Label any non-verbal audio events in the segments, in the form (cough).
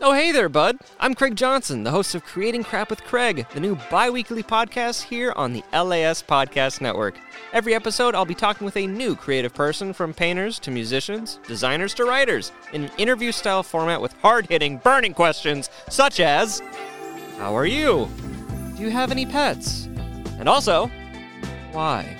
Oh, hey there, bud. I'm Craig Johnson, the host of Creating Crap with Craig, the new bi weekly podcast here on the LAS Podcast Network. Every episode, I'll be talking with a new creative person from painters to musicians, designers to writers, in an interview style format with hard hitting, burning questions such as How are you? Do you have any pets? And also, why?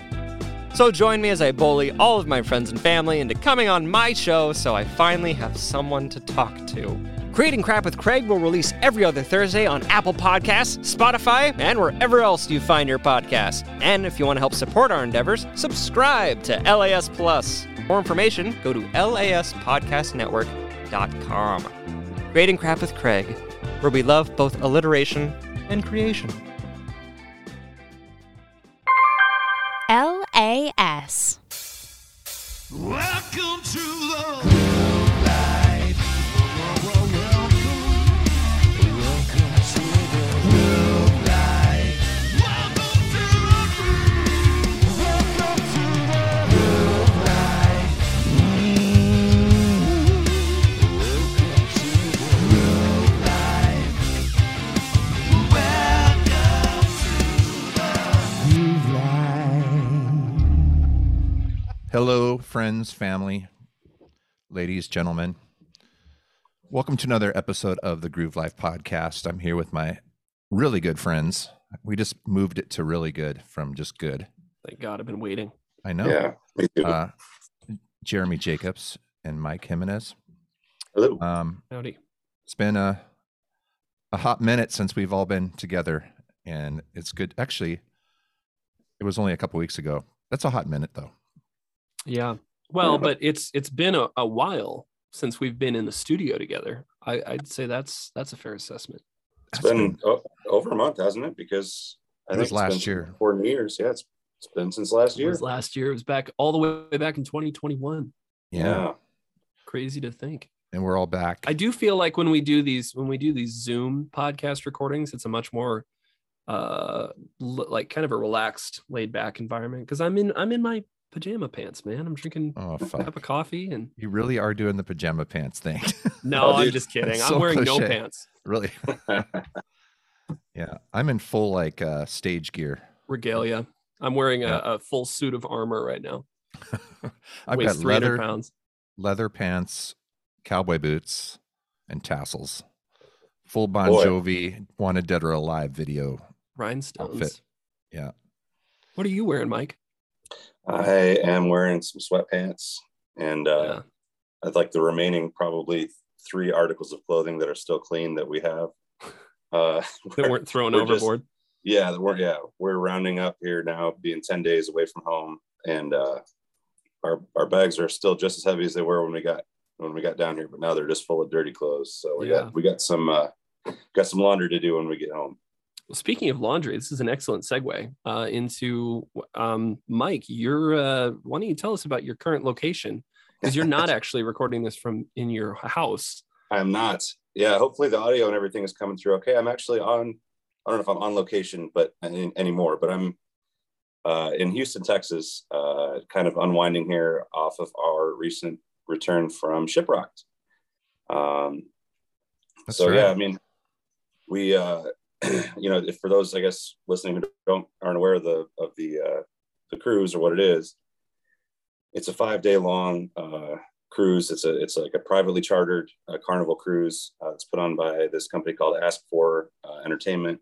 So join me as I bully all of my friends and family into coming on my show so I finally have someone to talk to. Creating Crap with Craig will release every other Thursday on Apple Podcasts, Spotify, and wherever else you find your podcasts. And if you want to help support our endeavors, subscribe to LAS Plus. For more information, go to laspodcastnetwork.com. Creating Crap with Craig, where we love both alliteration and creation. LAS. Welcome to the Hello, friends, family, ladies, gentlemen. Welcome to another episode of the Groove Life podcast. I'm here with my really good friends. We just moved it to really good from just good. Thank God I've been waiting. I know. Yeah, me too. Uh, Jeremy Jacobs and Mike Jimenez. Hello. Um, Howdy. it's been a a hot minute since we've all been together, and it's good. Actually, it was only a couple weeks ago. That's a hot minute, though. Yeah. Well, but it's it's been a, a while since we've been in the studio together. I, I'd say that's that's a fair assessment. it's That's been o- over a month, hasn't it? Because I It think was it's last been year. Four New Years. Yeah, it's it's been since last It year. was last year. It was back all the way back in 2021. yeah. Crazy to think. and we're all back. I do feel like when we do these when we do these Zoom podcast recordings, it's a much more uh like kind of a relaxed, laid back environment because I'm in I'm in my pajama pants, man. I'm drinking oh a cup of coffee and You really are doing the pajama pants thing. (laughs) no, (laughs) Oh, I'm just kidding. That's I'm so wearing no pants. really? (laughs) yeah, I'm in full like uh stage gear. Regalia. I'm wearing Yeah. a, a full suit of armor right now. I've got leather pounds. leather pants, cowboy boots, and tassels. Full Bon Boy. Jovi "Wanted Dead or Alive" video. Rhinestones. Outfit. Yeah. What are you wearing, Mike? I am wearing some sweatpants, and uh, Yeah. I'd like the remaining probably three articles of clothing that are still clean that we have. Uh, (laughs) (laughs) That weren't thrown we're just- overboard. yeah, we're yeah we're rounding up here now, being ten days away from home, and uh, our our bags are still just as heavy as they were when we got when we got down here, but now they're just full of dirty clothes. So we Yeah. got we got some uh, got some laundry to do when we get home. Well, speaking of laundry, this is an excellent segue uh, into um, Mike. You're uh, why don't you tell us about your current location? Because you're not (laughs) actually recording this from in your house. I'm not. Yeah, hopefully the audio and everything is coming through okay. I'm actually on. I don't know if I'm on location, but any, anymore. But I'm uh, in Houston, Texas, uh, kind of unwinding here off of our recent return from Shiprocked. Um, That's so right. yeah, I mean, we, uh, (clears throat) you know, for those I guess listening who don't aren't aware of the of the uh, the cruise or what it is, it's a five day long uh, cruise. It's a it's like a privately chartered uh, carnival cruise. Uh, it's put on by this company called Ask for uh, Entertainment.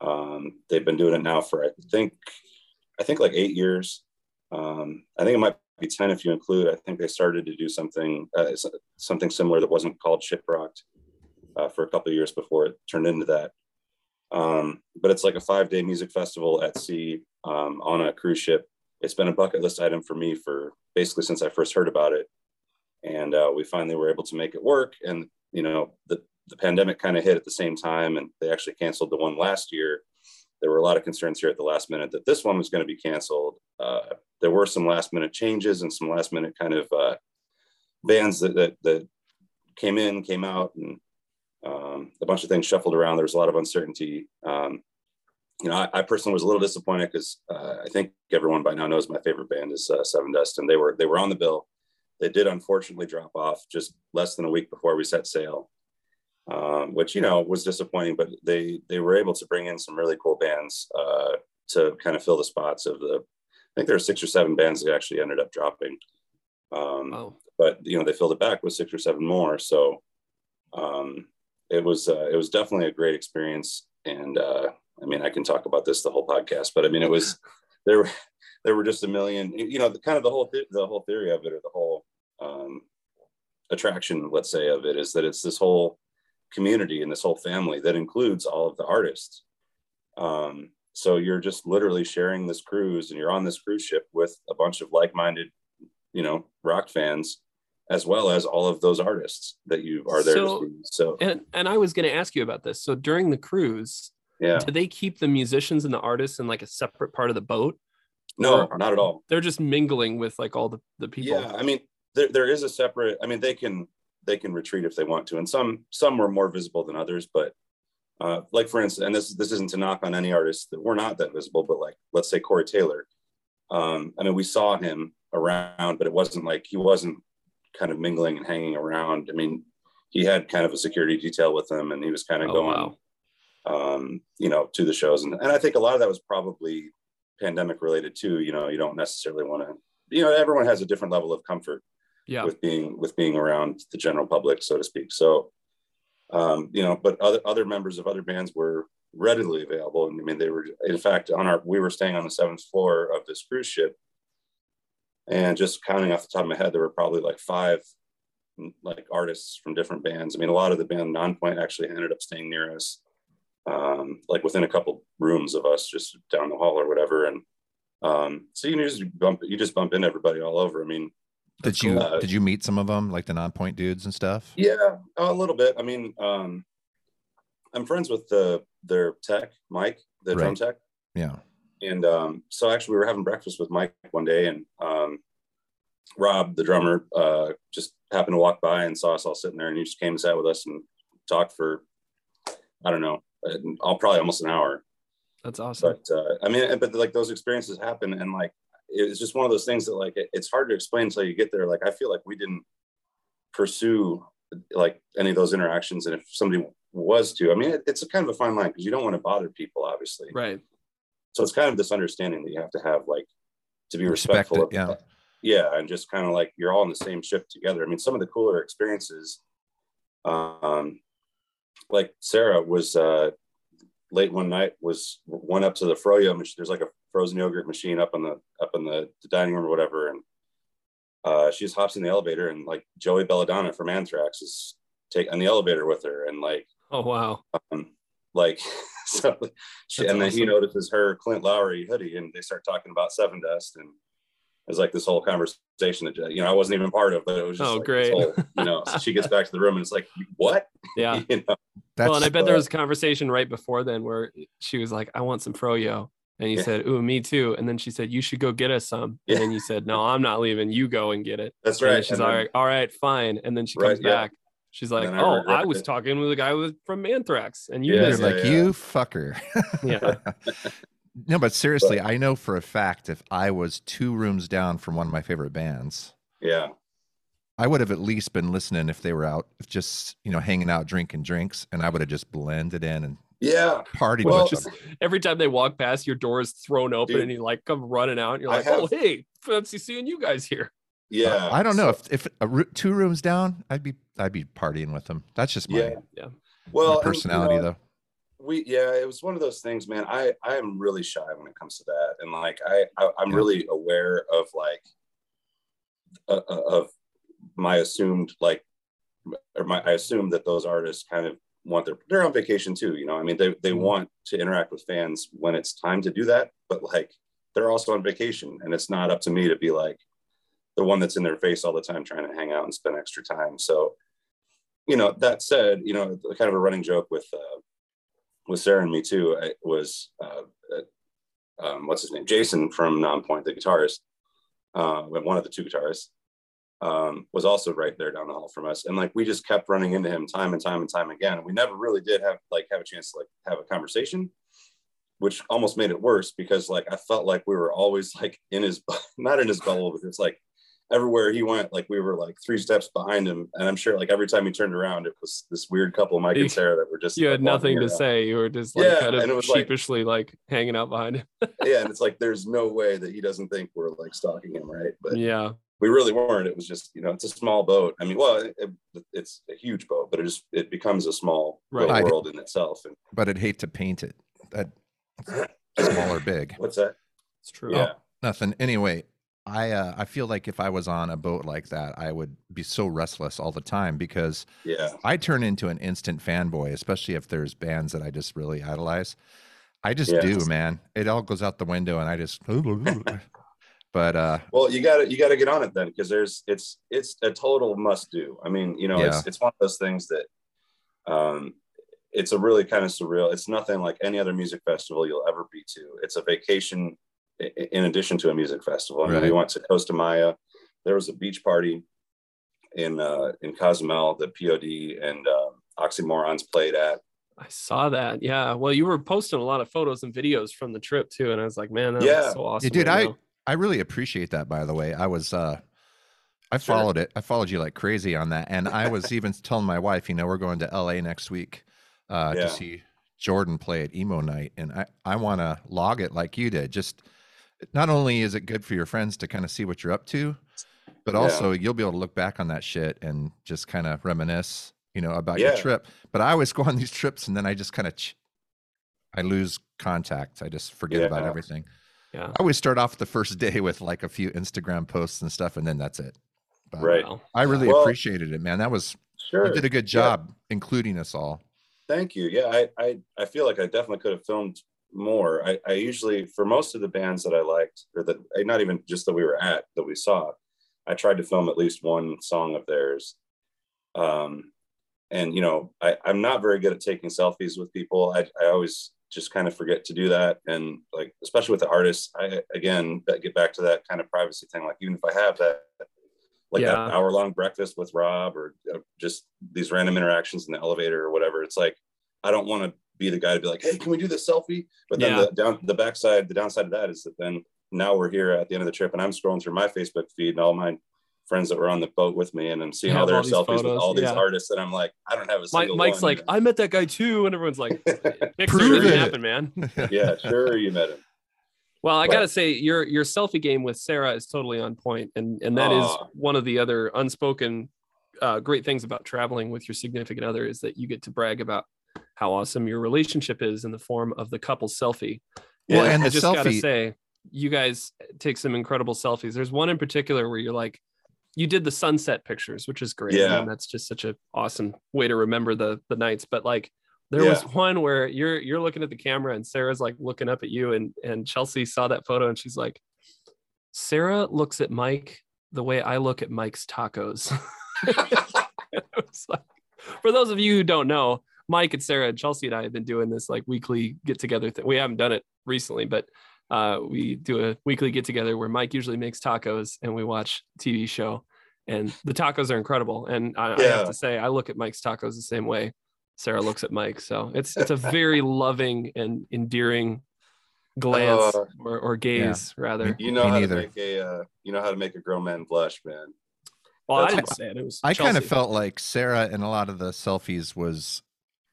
Um, they've been doing it now for I think I think like eight years. Um, I think it might be ten if you include. I think they started to do something uh, something similar that wasn't called Shiprocked uh, for a couple of years before it turned into that. Um, but it's like a five day music festival at sea um, on a cruise ship. It's been a bucket list item for me for basically since I first heard about it. And uh, we finally were able to make it work. And, you know, the, the pandemic kind of hit at the same time and they actually canceled the one last year. There were a lot of concerns here at the last minute that this one was going to be canceled. Uh, there were some last minute changes and some last minute kind of uh, bands that, that, that came in, came out, and um, a bunch of things shuffled around. There was a lot of uncertainty. Um, you know, I, I personally was a little disappointed because uh, I think everyone by now knows my favorite band is uh, Sevendust, and they were they were on the bill. They did unfortunately drop off just less than a week before we set sail, um, which you know was disappointing. But they they were able to bring in some really cool bands uh, to kind of fill the spots of the. I think there were six or seven bands that actually ended up dropping. Um, Wow. but you know they filled it back with six or seven more so um it was uh, it was definitely a great experience. And uh i mean i can talk about this the whole podcast but i mean it was there were there were just a million you know the kind of the whole th- the whole theory of it or the whole um attraction let's say of it is that it's this whole community and this whole family that includes all of the artists. Um so you're just literally sharing this cruise and you're on this cruise ship with a bunch of like-minded you know rock fans as well as all of those artists that you are there So- to see so And and I was going to ask you about this. So during the cruise, yeah do they keep the musicians and the artists in like a separate part of the boat? no not at all They're just mingling with like all the the people. yeah i mean there, there is a separate i mean they can they can retreat if they want to and some some were more visible than others but uh like for instance and this this isn't to knock on any artists that were not that visible but like let's say corey taylor um i mean we saw him around but it wasn't like he wasn't kind of mingling and hanging around i mean he had kind of a security detail with him and he was kind of Oh, going wow. um, you know, to the shows. And, and I think a lot of that was probably pandemic related too. You know, you don't necessarily want to, you know, everyone has a different level of comfort Yeah. with being with being around the general public, so to speak. So, um, you know, but other other members of other bands were readily available. And I mean, they were in fact on our we were staying on the seventh floor of this cruise ship. And just counting off the top of my head, there were probably like five like artists from different bands. I mean, a lot of the band Nonpoint actually ended up staying near us um, like within a couple rooms of us, just down the hall or whatever. And um, so you just bump, you just bump into everybody all over. I mean, Did you cool. did you meet some of them like the Nonpoint dudes and stuff? yeah, a little bit. I mean, um, I'm friends with the their tech, Mike, the drum tech, Yeah. And um, so actually we were having breakfast with Mike one day, and um, Rob, the drummer, uh, just happened to walk by and saw us all sitting there, and he just came and sat with us and talked for, I don't know, uh, all probably almost an hour. That's awesome. but uh, I mean, but like those experiences happen, and like it's just one of those things that like it, it's hard to explain until you get there. Like I feel like we didn't pursue like any of those interactions, and if somebody was to, I mean, it, it's a kind of a fine line because you don't want to bother people, obviously. right. So it's kind of this understanding that you have to have, like, to be Respect respectful. it, of yeah. yeah, and just kind of like you're all in the same ship together. I mean, some of the cooler experiences, um, like Sarah was uh, late one night was went up to the froyo machine. There's like a frozen yogurt machine up on the up in the, the dining room or whatever, and uh, she just hops in the elevator and like Joey Belladonna from Anthrax is take on the elevator with her, and like Oh wow. um, like (laughs) (laughs) so she, That's and then he notices her Clint Lowery hoodie and they start talking about Sevendust and it was like this whole conversation that you know I wasn't even part of but it was just Oh, like great. whole, you know so (laughs) she gets back to the room and it's like what (laughs) Yeah. you know That's well, and I bet there uh, was a conversation right before then where she was like, "I want some froyo," and you Yeah. said, "Ooh, me too." And then she said, "You should go get us some." Yeah. And then you said, "No, I'm not leaving. You go and get it." that's And right she's And all then- right, all right, fine. And then she Right, comes yeah. Back. She's like, I "Oh, I was it. talking with a guy with from Anthrax, and you Yeah, You're missed yeah, like yeah. you fucker. (laughs) Yeah. (laughs) no, but seriously, I know for a fact if I was two rooms down from one of my favorite bands, yeah I would have at least been listening if they were out, just you know, hanging out, drinking drinks, and I would have just blended in and yeah partied Well, Just every time they walk past, your door is thrown open, Dude. and you like come running out, and you're I like, "Oh, hey, fancy seeing you guys here." Yeah I don't know So- if if a, two rooms down, I'd be I'd be partying with them. That's just my, yeah Yeah. well my and, you personality, know, though. we yeah it was one of those things man i i am really shy when it comes to that and like i, I i'm Yeah. really aware of like uh, uh, of my assumed like or my i assume that those artists kind of want their they're on vacation too you know i mean they, they Mhm. want to interact with fans when it's time to do that but like they're also on vacation and it's not up to me to be like the one that's in their face all the time trying to hang out and spend extra time. So you know that said you know kind of a running joke with uh with Sarah and me too I was uh, uh, um, what's his name? Jason from Nonpoint the guitarist uh one of the two guitarists um, was also right there down the hall from us, and like we just kept running into him time and time and time again. We never really did have like have a chance to like have a conversation, which almost made it worse because like I felt like we were always like in his (laughs) not in his bubble, but it's like everywhere he went, like we were like three steps behind him, and I'm sure like every time he turned around, it was this weird couple, Mike and Sarah, that were just You had like, walking nothing to around. say. You were just like Yeah, kind and it of was like- sheepishly like hanging out behind him. (laughs) yeah, and it's like there's no way that he doesn't think we're like stalking him, right? But yeah. we really weren't. It was just you know, it's a small boat. I mean, well, it, it- it's a huge boat, but it just it becomes a small Right. little I- world in itself. And but I'd hate to paint it that small or big. what's that? It's true. Yeah, Nothing. Anyway, I uh, I feel like if I was on a boat like that, I would be so restless all the time because yeah, I turn into an instant fanboy, especially if there's bands that I just really idolize. I just Yeah. do, man. It all goes out the window, and I just. (laughs) but uh, Well, you got to you got to get on it then because there's it's it's a total must do. I mean, you know, it's it's one of those things that um it's a really kind of surreal. It's nothing like any other music festival you'll ever be to. It's a vacation in addition to a music festival. I mean, we went to Costa Maya. There was a beach party in uh in Cozumel that POD and uh, Oxymorons played at. I saw that. Yeah. Well, you were posting a lot of photos and videos from the trip too, and I was like, man, that's Yeah. so awesome. dude, right I now. I really appreciate that. By the way, I was uh, I Sure. followed it. I followed you like crazy on that, and I was even (laughs) telling my wife, you know, we're going to L.A. next week uh, Yeah. to see Jordan play at emo night, and I I want to log it like you did. Just not only is it good for your friends to kind of see what you're up to, but Yeah. also you'll be able to look back on that shit and just kind of reminisce, you know, about your trip. But I always (laughs) go on these trips and then I just kind of ch- I lose contact. I just forget about everything. Yeah. I always start off the first (laughs) day with like a few Instagram posts and stuff, and then that's it. But Right. I really Well- appreciated it, man. That was Sure, you did a good Yeah. job including us all. Thank you. Yeah, I, I I feel like I definitely could have filmed more. I, I usually for most of the bands that I liked, or that eh, not even just that we were at that we saw, I tried to film at least one song of theirs. Um, and you know, I, I'm not very good at taking selfies with people. I, I always just kind of forget to do that. And like especially with the artists, I again get back to that kind of privacy thing. Like even if I have that like Yeah. that hour long breakfast with Rob or uh, just these random interactions in the elevator or whatever. It's like I don't want to be the guy to be like, hey, can we do this selfie? But then Yeah. the down the backside, the downside of that is that then now we're here at the end of the trip and I'm scrolling through my Facebook feed and all my friends that were on the boat with me and I'm seeing all their all these selfies with all these yeah. artists and I'm like, I don't have a single Mike's one. like, I met that guy too, and everyone's like, (laughs) picture Prove it it. happened, man. (laughs) yeah, sure you met him. Well, I But- gotta say, your your selfie game with Sarah is totally on point, and and that is Aw. one of the other unspoken uh, great things about traveling with your significant other is that you get to brag about how awesome your relationship is in the form of the couple selfie. Well, Yeah. and I just gotta say, you guys take some incredible selfies. There's one in particular where you're like, you did the sunset pictures, which is great. Yeah. and that's just such a awesome way to remember the the nights. But like, there was one where you're you're looking at the camera and Sarah's like looking up at you, and and Chelsea saw that photo and she's like, Sarah looks at Mike the way I look at Mike's tacos. (laughs) (laughs) Like- for those of you who don't know, Mike and Sarah and Chelsea and I have been doing this like weekly get together thing. We haven't done it recently, but uh, we do a weekly get together where Mike usually makes tacos and we watch TV show. And the tacos are incredible. And I, I have to say, I look at Mike's tacos the same way Sarah looks at Mike. So it's it's a (laughs) very loving and endearing glance Uh, or, or gaze, rather. You know Me how neither. to make a uh, you know how to make a grown man blush, man. Well, I didn't say it. It was I kind of felt like Sarah in a lot of the selfies was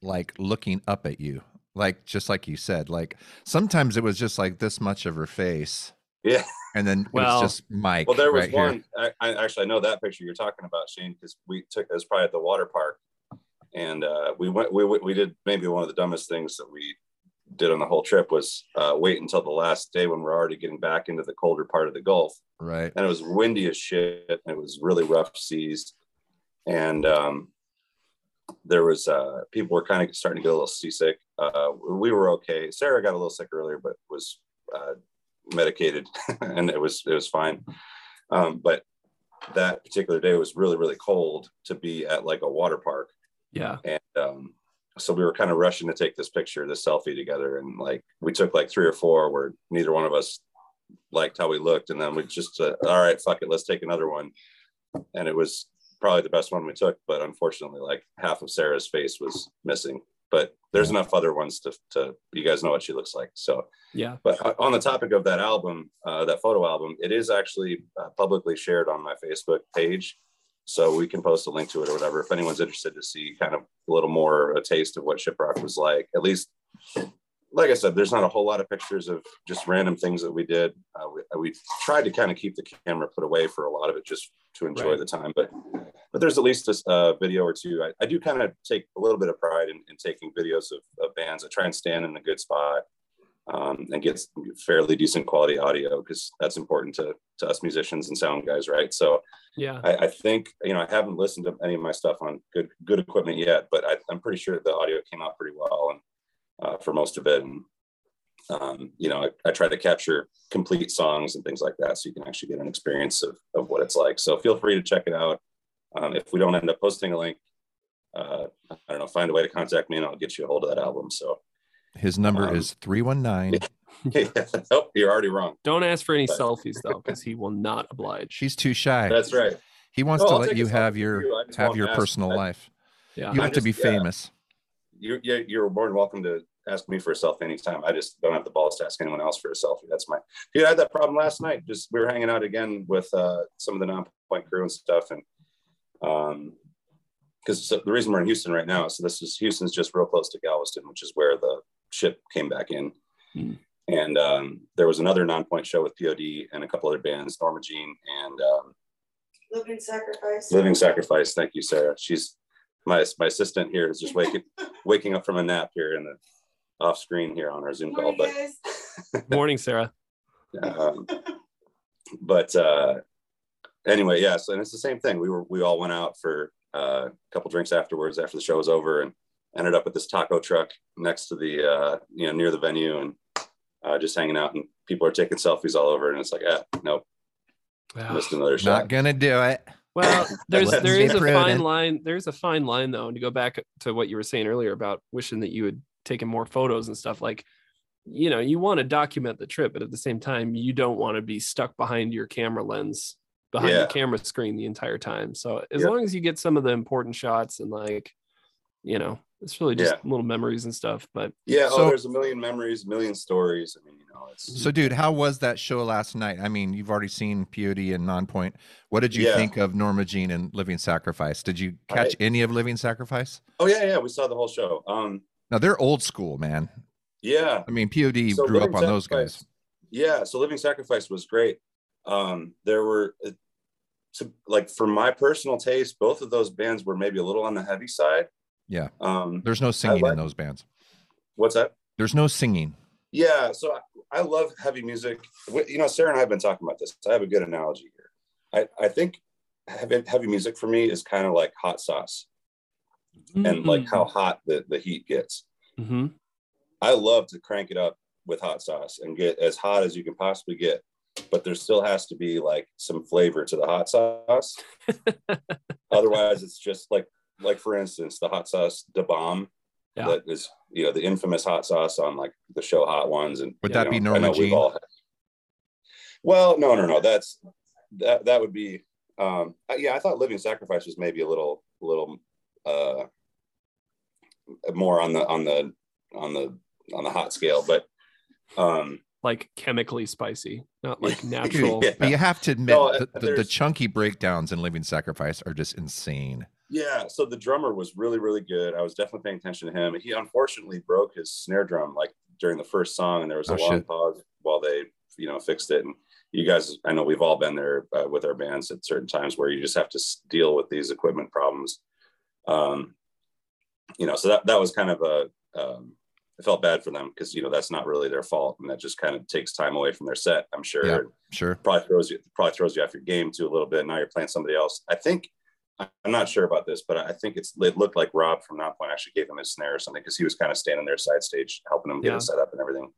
like looking up at you, like just like you said. Like sometimes it was just like this much of her face, Yeah. and then it was just Mike. Well, there was right one. I, I actually I know that picture you're talking about, Shane, because we took it was probably at the water park, and uh, we went. We we did maybe one of the dumbest things that we did on the whole trip was uh, wait until the last day when we're already getting back into the colder part of the Gulf, Right. and it was windy as shit. And it was really rough seas, and um, there was uh, people were kind of starting to get a little seasick. Uh, we were okay. Sarah got a little sick earlier, but was uh, medicated, (laughs) and it was it was fine. Um, but that particular day was really really cold to be at like a water park, Yeah. and um, so we were kind of rushing to take this picture, this selfie together, and like we took like three or four where neither one of us liked how we looked, and then we just uh, all right, fuck it, let's take another one. and it was probably the best one we took. But unfortunately, like half of Sarah's face was missing. But there's enough other ones to, to you guys know what she looks like. So, Yeah. but uh, on the topic of that album, uh, that photo album, it is actually uh, publicly shared on my Facebook page. So we can post a link to it or whatever. If anyone's interested to see kind of a little more a taste of what Shiprock was like, at least, like I said, there's not a whole lot of pictures of just random things that we did. Uh, we, we tried to kind of keep the camera put away for a lot of it just to enjoy Right. the time. But but there's at least a uh, video or two. I, I do kind of take a little bit of pride in, in taking videos of, of bands. I try and stand in a good spot um, and get fairly decent quality audio because that's important to, to us musicians and sound guys, right? So Yeah. I, I think you know I haven't listened to any of my stuff on good good equipment yet, but I, I'm pretty sure the audio came out pretty well and uh, for most of it. And um, you know, I, I try to capture complete songs and things like that, so you can actually get an experience of of what it's like. So feel free to check it out. Um, if we don't end up posting a link, uh, I don't know, find a way to contact me and I'll get you a hold of that album. So His number Um, is 319. (laughs) (laughs) oh, you're already wrong. Don't ask for any But- selfies though, (laughs) because he will not oblige. She's too shy. That's right. he wants No, to I'll let you have your you. Have your personal I- life. Yeah. You I have to be yeah. famous. You're, you're more than welcome to ask me for a selfie anytime. I just don't have the balls to ask anyone else for a selfie. That's my dude. I had that problem last night. Just we were hanging out again with uh, some of the Nonpoint crew and stuff, and um, because the reason we're in Houston right now, so this is Houston's just real close to Galveston, which is where the ship came back in. Hmm. And um, there was another Nonpoint show with POD and a couple other bands, Norma Jean and um, Living sacrifice. Living Sacrifice. Thank you, Sarah. She's my my assistant here is just waking (laughs) waking up from a nap here in the off screen here on our Zoom call. But guys. (laughs) Morning, Sarah. um, but uh, anyway, yes, yeah, so, and it's the same thing. We were we all went out for uh, a couple drinks afterwards after the show was over, and ended up at this taco truck next to the uh, you know near the venue, and uh, just hanging out, and people are taking selfies all over, and it's like, ah, nope, Yeah. missed another Not gonna do it. Well, (laughs) there's Let's there a fine line. There's a fine line though, and to go back to what you were saying earlier about wishing that you had taken more photos and stuff. Like, you know, you want to document the trip, but at the same time, you don't want to be stuck behind your camera lens, behind Yeah. the camera screen the entire time. So as Yeah. long as you get some of the important shots and like, you know, it's really just little memories and stuff. But Yeah, So- oh, there's a million memories, a million stories. I mean, you know, it's So, dude, how was that show last night? I mean, you've already seen POD and Nonpoint. What did you Yeah. think of Norma Jean and Living Sacrifice? Did you catch any of Living Sacrifice? oh yeah, yeah, we saw the whole show. Um, Now they're old school, man. yeah, I mean, POD So grew up on those guys. Yeah, so Living Sacrifice was great. Um, there were, uh, to, like, for my personal taste, both of those bands were maybe a little on the heavy side. Yeah. Um, There's no singing like- in those bands. what's that? There's no singing. Yeah, so I, I love heavy music. You know, Sarah and I have been talking about this. I have a good analogy here. I, I think heavy, heavy music for me is kind of like hot sauce and like how hot the, the heat gets. Mhm. I love to crank it up with hot sauce and get as hot as you can possibly get. But there still has to be like some flavor to the hot sauce. (laughs) Otherwise, it's just like like for instance, the hot sauce Da Bomb Yeah. that is you know the infamous hot sauce on like the show Hot Ones and Would that know, be I know Norma we've Jean? all had- Well, no, no, no. That's that that would be um yeah, I thought Living Sacrifice was maybe a little a little uh more on the on the on the on the hot scale, but um like chemically spicy, not like (laughs) natural. Yeah. But you have to admit No, the, the, the chunky breakdowns in Living Sacrifice are just insane. Yeah, so the drummer was really, really good. I was definitely paying attention to him. He unfortunately broke his snare drum like during the first song, and there was a Oh, long shit. pause while they, you know, fixed it. And you guys, I know we've all been there uh, with our bands at certain times where you just have to deal with these equipment problems. Um, you know, so that that was kind of a. Um, I felt bad for them because you know that's not really their fault, and that just kind of takes time away from their set. I'm sure Yeah. Sure. probably throws you probably throws you off your game too a little bit. Now you're playing somebody else. I think I'm not sure about this, but I think it's it looked like Rob from Nonpoint actually gave him his snare or something because he was kind of standing there side stage helping him get Yeah. it set up and everything.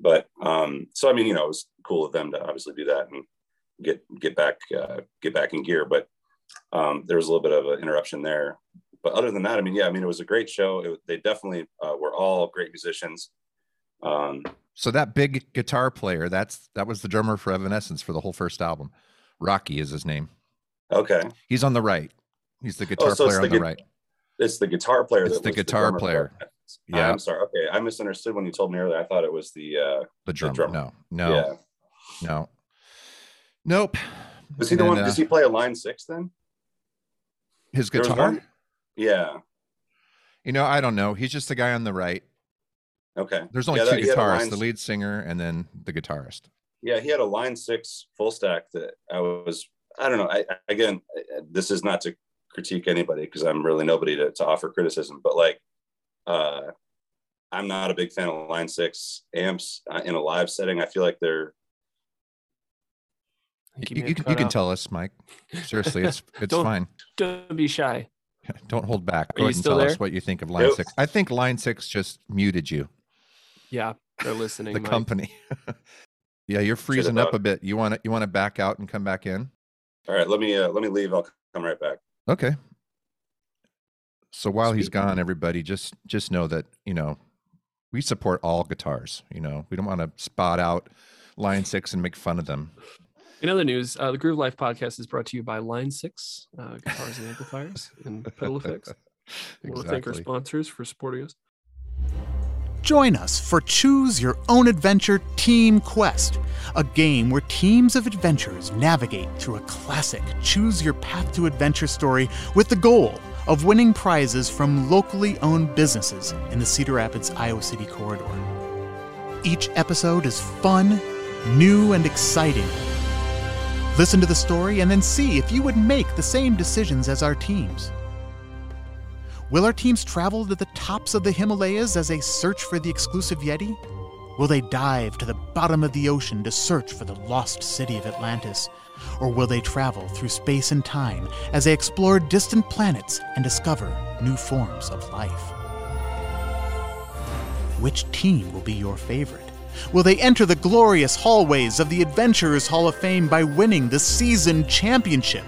But um, so I mean, you know, it was cool of them to obviously do that and get get back uh, get back in gear. But um, there was a little bit of an interruption there. But other than that, I mean, yeah, I mean, it was a great show. It, they definitely uh, were all great musicians. Um, So that big guitar player, that's that was the drummer for Evanescence for the whole first album. Rocky is his name. Okay. He's on the right. He's the guitar Oh, so player the on the gu- right. It's the guitar player. It's the guitar for player. Memphis. Yeah. I'm sorry. Okay, I misunderstood when you told me earlier. I thought it was the. uh The drummer. drummer. No, no, Yeah. no. Nope. Was he the And one? then, does uh, he play a line six then? His guitar? Yeah. You know, I don't know. He's just the guy on the right. Okay. There's only Yeah, two that- he had a guitarists, the lead singer and then the guitarist. Yeah, he had a line six full stack that I was. I don't know. I again, this is not to critique anybody because I'm really nobody to, to offer criticism, but like, uh, I'm not a big fan of line six amps uh, in a live setting. I feel like they're You, you can, you can tell us, Mike. Seriously, it's (laughs) it's Don't- fine. Don't be shy. (laughs) Don't hold back. Are Go you ahead and still tell us there? what you think of line Nope. six. I think line six just muted you, Yeah, they're listening. the Mike. company. (laughs) yeah, you're freezing up a bit. You want to you want to back out and come back in? all right. Let me uh, let me leave. I'll come right back. Okay. So while he's gone, everybody just just know that you know we support all guitars. You know we don't want to spot out line six and make fun of them. In other news, uh, the Groove Life podcast is brought to you by Line Six uh, Guitars and Amplifiers and Pedal Effects. I want to thank our sponsors for supporting us. Join us for Choose Your Own Adventure Team Quest, a game where teams of adventurers navigate through a classic Choose Your Path to Adventure story with the goal of winning prizes from locally owned businesses in the Cedar Rapids, Iowa City corridor. Each episode is fun, new, and exciting. Listen to the story and then see if you would make the same decisions as our teams. Will our teams travel to the tops of the Himalayas as they search for the exclusive Yeti? Will they dive to the bottom of the ocean to search for the lost city of Atlantis? Or will they travel through space and time as they explore distant planets and discover new forms of life? Which team will be your favorite? Will they enter the glorious hallways of the Adventurers Hall of Fame by winning the season championship?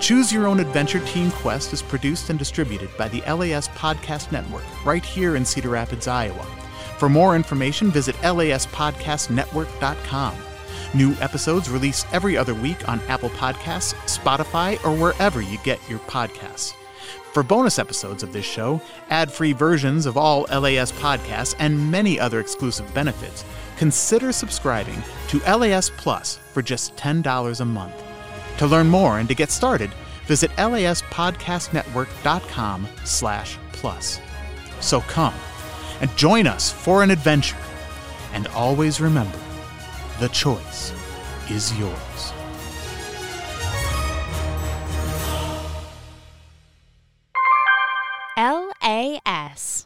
Choose Your Own Adventure Team Quest is produced and distributed by the LAS Podcast Network right here in Cedar Rapids, Iowa. For more information, visit laspodcastnetwork.com. New episodes released every other week on Apple Podcasts, Spotify, or wherever you get your podcasts. For bonus episodes of this show, ad free versions of all LAS podcasts, and many other exclusive benefits, consider subscribing to LAS Plus for just $10 a month. To learn more and to get started, visit laspodcastnetwork.com slash plus. So come and join us for an adventure. And always remember, the choice is yours. LAS.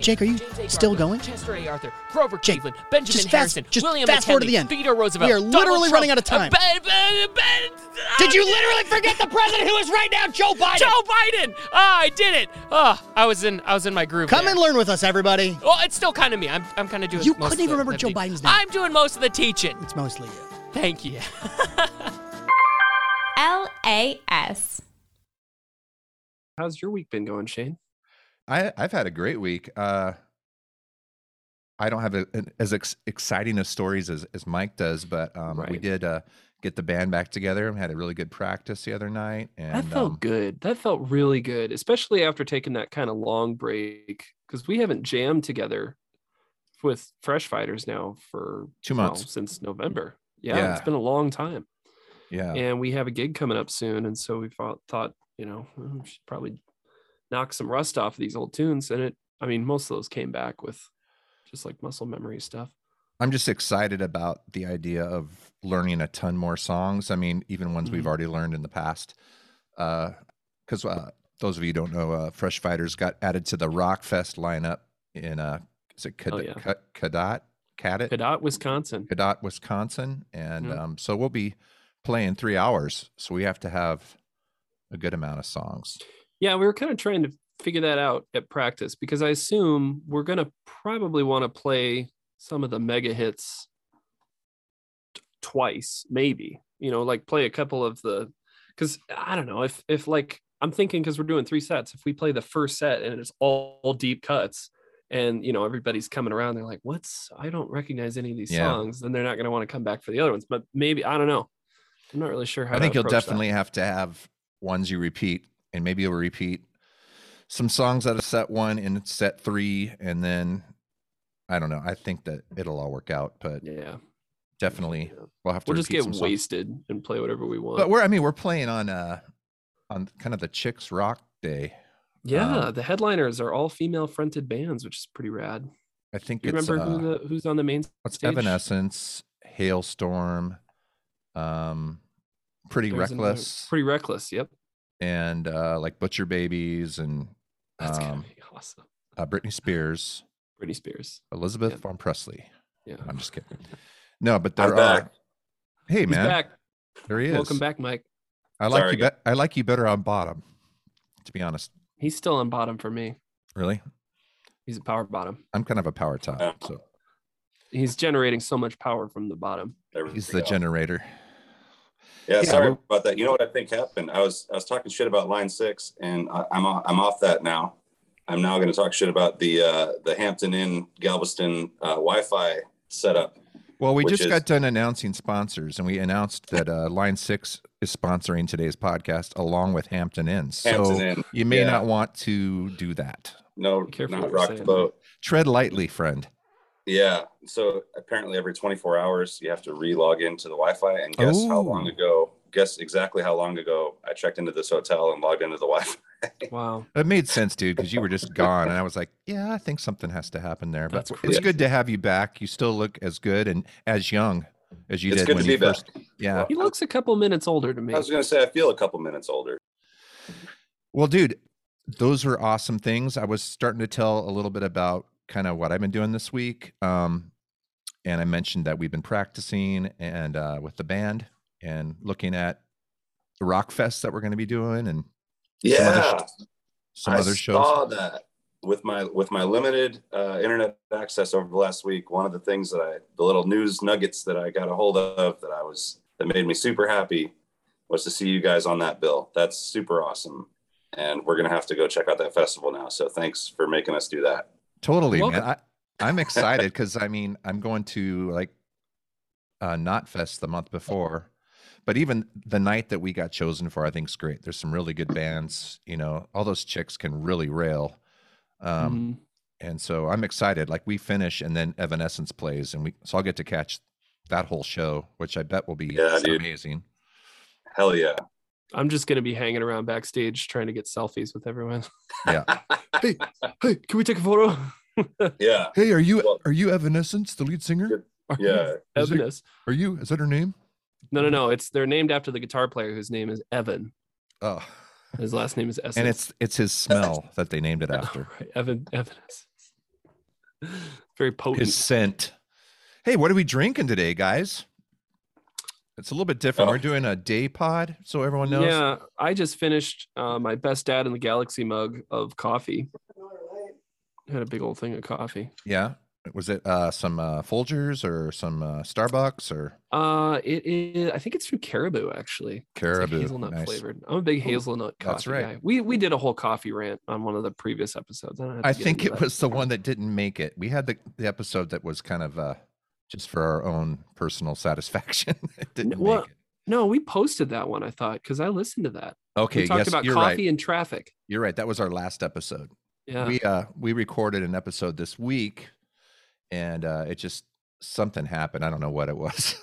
Jake, are you still going? Chester A. Arthur, Grover Jake, Cleveland, Benjamin just fast- Harrison, just William fast forward to the end. Theodore Roosevelt. We are Donald literally Trump, running out of uh, time. Ben- Ben- Ben- Did you literally forget the president who is right now, Joe Biden? Joe Biden! Ah, I did it! Ah, I was in I was in my groove. Come there. and learn with us, everybody. Well, it's still kind of me. I'm, I'm kind of doing. You most couldn't of even the- remember the Joe te- Biden's name. I'm doing most of the teaching. It's mostly you. Thank you. (laughs) LAS. How's your week been going, Shane? I I've had a great week. Uh, I don't have a, an, as ex- exciting of stories as, as Mike does, but um, we did uh, get the band back together. And had a really good practice the other night, and that felt um, good. That felt really good, especially after taking that kind of long break because we haven't jammed together with Fresh Fighters now for Two well, months. since November. Yeah, Yeah. it's been a long time, Yeah, and we have a gig coming up soon, and so we thought, thought you know, we should probably knock some rust off of these old tunes, and it. I mean, most of those came back with just like muscle memory stuff. I'm just excited about the idea of learning a ton more songs. I mean, even ones we've Mhm. already learned in the past. Because uh, those of you who don't know, uh, Fresh Fighters got added to the Rock Fest lineup in uh, is it Cad- Oh, yeah. Cad- Cadott, Cadott, Cadott, Wisconsin. Cadott, Wisconsin, and Yeah. um, so we'll be playing three hours, so we have to have a good amount of songs. Yeah, we were kind of trying to figure that out at practice because I assume we're gonna probably want to play some of the mega hits t- twice, maybe. You know, like play a couple of the because I don't know if if like I'm thinking because we're doing three sets. If we play the first set and it's all deep cuts, and you know everybody's coming around, they're like, "What's? I don't recognize any of these Yeah. songs." Then they're not gonna want to come back for the other ones. But maybe I don't know. I'm not really sure how. I think you'll approach that. definitely have to have ones you repeat, and maybe you'll repeat some songs out of set one and set three, and then I don't know. I think that it'll all work out, but Yeah, definitely we'll have to. we'll just get some songs. wasted and play whatever we want. But we're I mean we're playing on uh on kind of the Chicks Rock Day. Yeah, Um, the headliners are all female fronted bands, which is pretty rad. I think You it's remember uh, who the, who's on the main what's stage? Evanescence, Halestorm, um, Pretty There's another- Reckless, Pretty reckless. Yep. And uh, like Butcher Babies and That's gonna um, be awesome. uh, Britney Spears, Britney Spears. Elizabeth Yeah. von Presley. Yeah. I'm just kidding. No, but I'm there are. back. Hey He's man, back. there he is. Welcome back, Mike. I like Sorry, you. Bet I like you better on bottom. To be honest, He's still on bottom for me. really, He's a power bottom. I'm kind of a power top. Yeah. So He's generating so much power from the bottom. He's the go. generator. Yeah, Yeah, sorry we're- about that. You know what I think happened? I was I was talking shit about line six, and I, I'm off, I'm off that now. I'm now going to talk shit about the uh, the Hampton Inn Galveston uh, Wi-Fi setup. Well, we just is- got done announcing sponsors, and we announced that uh, Line Six is sponsoring today's podcast along with Hampton Inn. So Hampton Inn, you may yeah. not want to do that. No, careful not rock the boat. Tread lightly, friend. Yeah. So apparently, every 24 hours, you have to re-log into the Wi-Fi, and guess how long ago? Guess exactly how long ago I checked into this hotel and logged into the Wi-Fi. (laughs) Wow. It made sense, dude, because you were just gone, and I was like, "Yeah, I think something has to happen there." But That's it's crazy. good to have you back. You still look as good and as young as you It's did good when to you be back. first. Yeah. He looks a couple minutes older to me. I was going to say I feel a couple minutes older. Well, dude, those were awesome things. I was starting to tell a little bit about kind of what I've been doing this week. Um, and I mentioned that we've been practicing and uh, with the band and looking at the rock fest that we're going to be doing and some other, Yeah. some I other shows. saw that with my with my limited uh, internet access over the last week. One of the things that I, the little news nuggets that I got a hold of that I was that made me super happy was to see you guys on that bill. That's super awesome, and we're gonna have to go check out that festival now. So thanks for making us do that. Totally, You're man. I, I'm excited because I mean, I'm going to like uh, Knotfest the month before, but even the night that we got chosen for, I think is great. There's some really good bands. You know, all those chicks can really rail. Um, Mhm. and so I'm excited. Like we finish, and then Evanescence plays, and we so I'll get to catch that whole show, which I bet will be Yeah, dude. amazing. Hell yeah! I'm just gonna be hanging around backstage trying to get selfies with everyone. Yeah. (laughs) hey, hey, can we take a photo? (laughs) yeah, Hey, are you Well- are you Evanescence, the lead singer? yeah. Is it- Are you? Is that her name? No, no, no. It's they're named after the guitar player whose name is Evan. Oh, His last name is Essence. and it's it's his smell (laughs) that they named it after. right, Evan Evanes. Very potent. his scent. Hey, what are we drinking today, guys? It's a little bit different. Oh. We're doing a day pod, so everyone knows. Yeah, I just finished uh, my best dad in the galaxy mug of coffee. Had a big old thing of coffee. Yeah. Was it uh, some uh, Folgers or some uh, Starbucks or Uh, it is. I think it's from Caribou actually. Like Caribou? hazelnut Nice. flavored. I'm a big hazelnut coffee That's right. guy. We we did a whole coffee rant on one of the previous episodes. I, don't have to I think it was the one that didn't make it. We had the, the episode that was kind of uh, just for our own personal satisfaction. (laughs) didn't well, make it. No, we posted that one. I thought because I listened to that. Okay, we talked yes, about coffee right. and traffic. You're right. That was our last episode. Yeah. We uh we recorded an episode this week, and uh, it just something happened. I don't know what it was,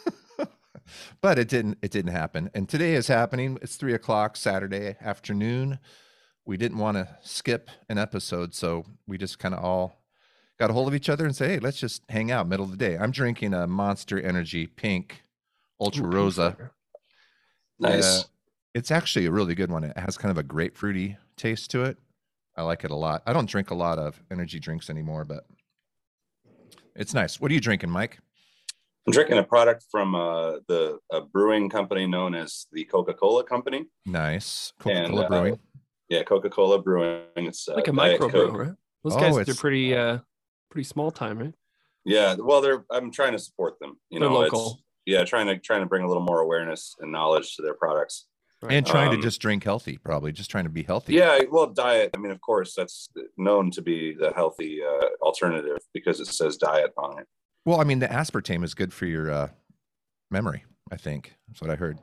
(laughs) but it didn't. It didn't happen. And today is happening. It's three o'clock Saturday afternoon. We didn't want to skip an episode, so we just kind of all got a hold of each other and say, "Hey, let's just hang out middle of the day." I'm drinking a Monster Energy Pink Ultra Ooh, Rosa. flavor. Nice. Uh, it's actually a really good one. It has kind of a grapefruity taste to it. I like it a lot. I don't drink a lot of energy drinks anymore, but it's nice. What are you drinking, Mike? I'm drinking a product from uh, the a brewing company known as the Coca-Cola Company. Nice. Coca-Cola uh, Brewing. Yeah, Coca-Cola Brewing. It's uh, like a Diet microbrew, right? Those Oh, guys, they're pretty, uh, pretty small time, right? Yeah, well, they're. I'm trying to support them. You They're know, local. It's, yeah, trying to trying to bring a little more awareness and knowledge to their products. And trying to Um, just drink healthy, probably just trying to be healthy. Yeah, well, diet. I mean, of course, that's known to be the healthy uh, alternative because it says diet on it. Well, I mean, the aspartame is good for your uh, memory. I think that's what I heard.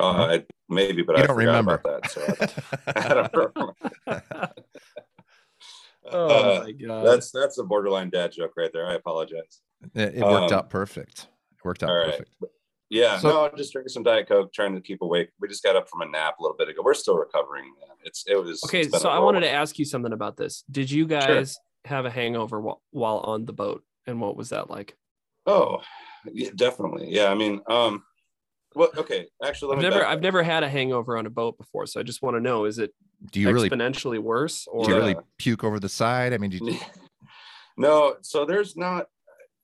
Uh, I, maybe, but You I don't remember. about that. So I, (laughs) (laughs) I don't remember. (laughs) Oh Uh, my god. that's that's a borderline dad joke right there. I apologize. It, it worked Um, out perfect. It worked out all right. perfect. Yeah, So- no, I'm just drinking some diet coke, trying to keep awake. We just got up from a nap a little bit ago. We're still recovering. Man. It's it was okay. So I wanted to ask you something about this. Did you guys have a hangover while, while on the boat, and what was that like? Oh, yeah, definitely. Yeah, I mean, um, well, okay. Actually, let I've me never, back I've never had a hangover on a boat before, so I just want to know: is it Do you really exponentially worse, or do you really Yeah. puke over the side? I mean, did you, (laughs) no so there's not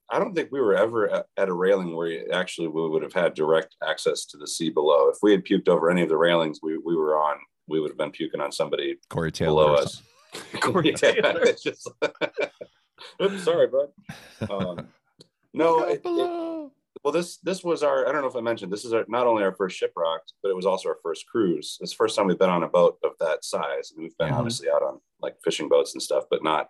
i don't think we were ever at, at a railing where you- actually we would have had direct access to the sea below if we had puked over any of the railings we, we were on we would have been puking on somebody Corey Taylor? below us (laughs) Corey Taylor. it's just (laughs) Oops, sorry bud um, no something? it- it- Below. Well this this was our i don't know if i mentioned this is our, not only our first Shiprocked but it was also our first cruise. It's the first time we've been on a boat of that size. And we've been Yeah. obviously out on like fishing boats and stuff but not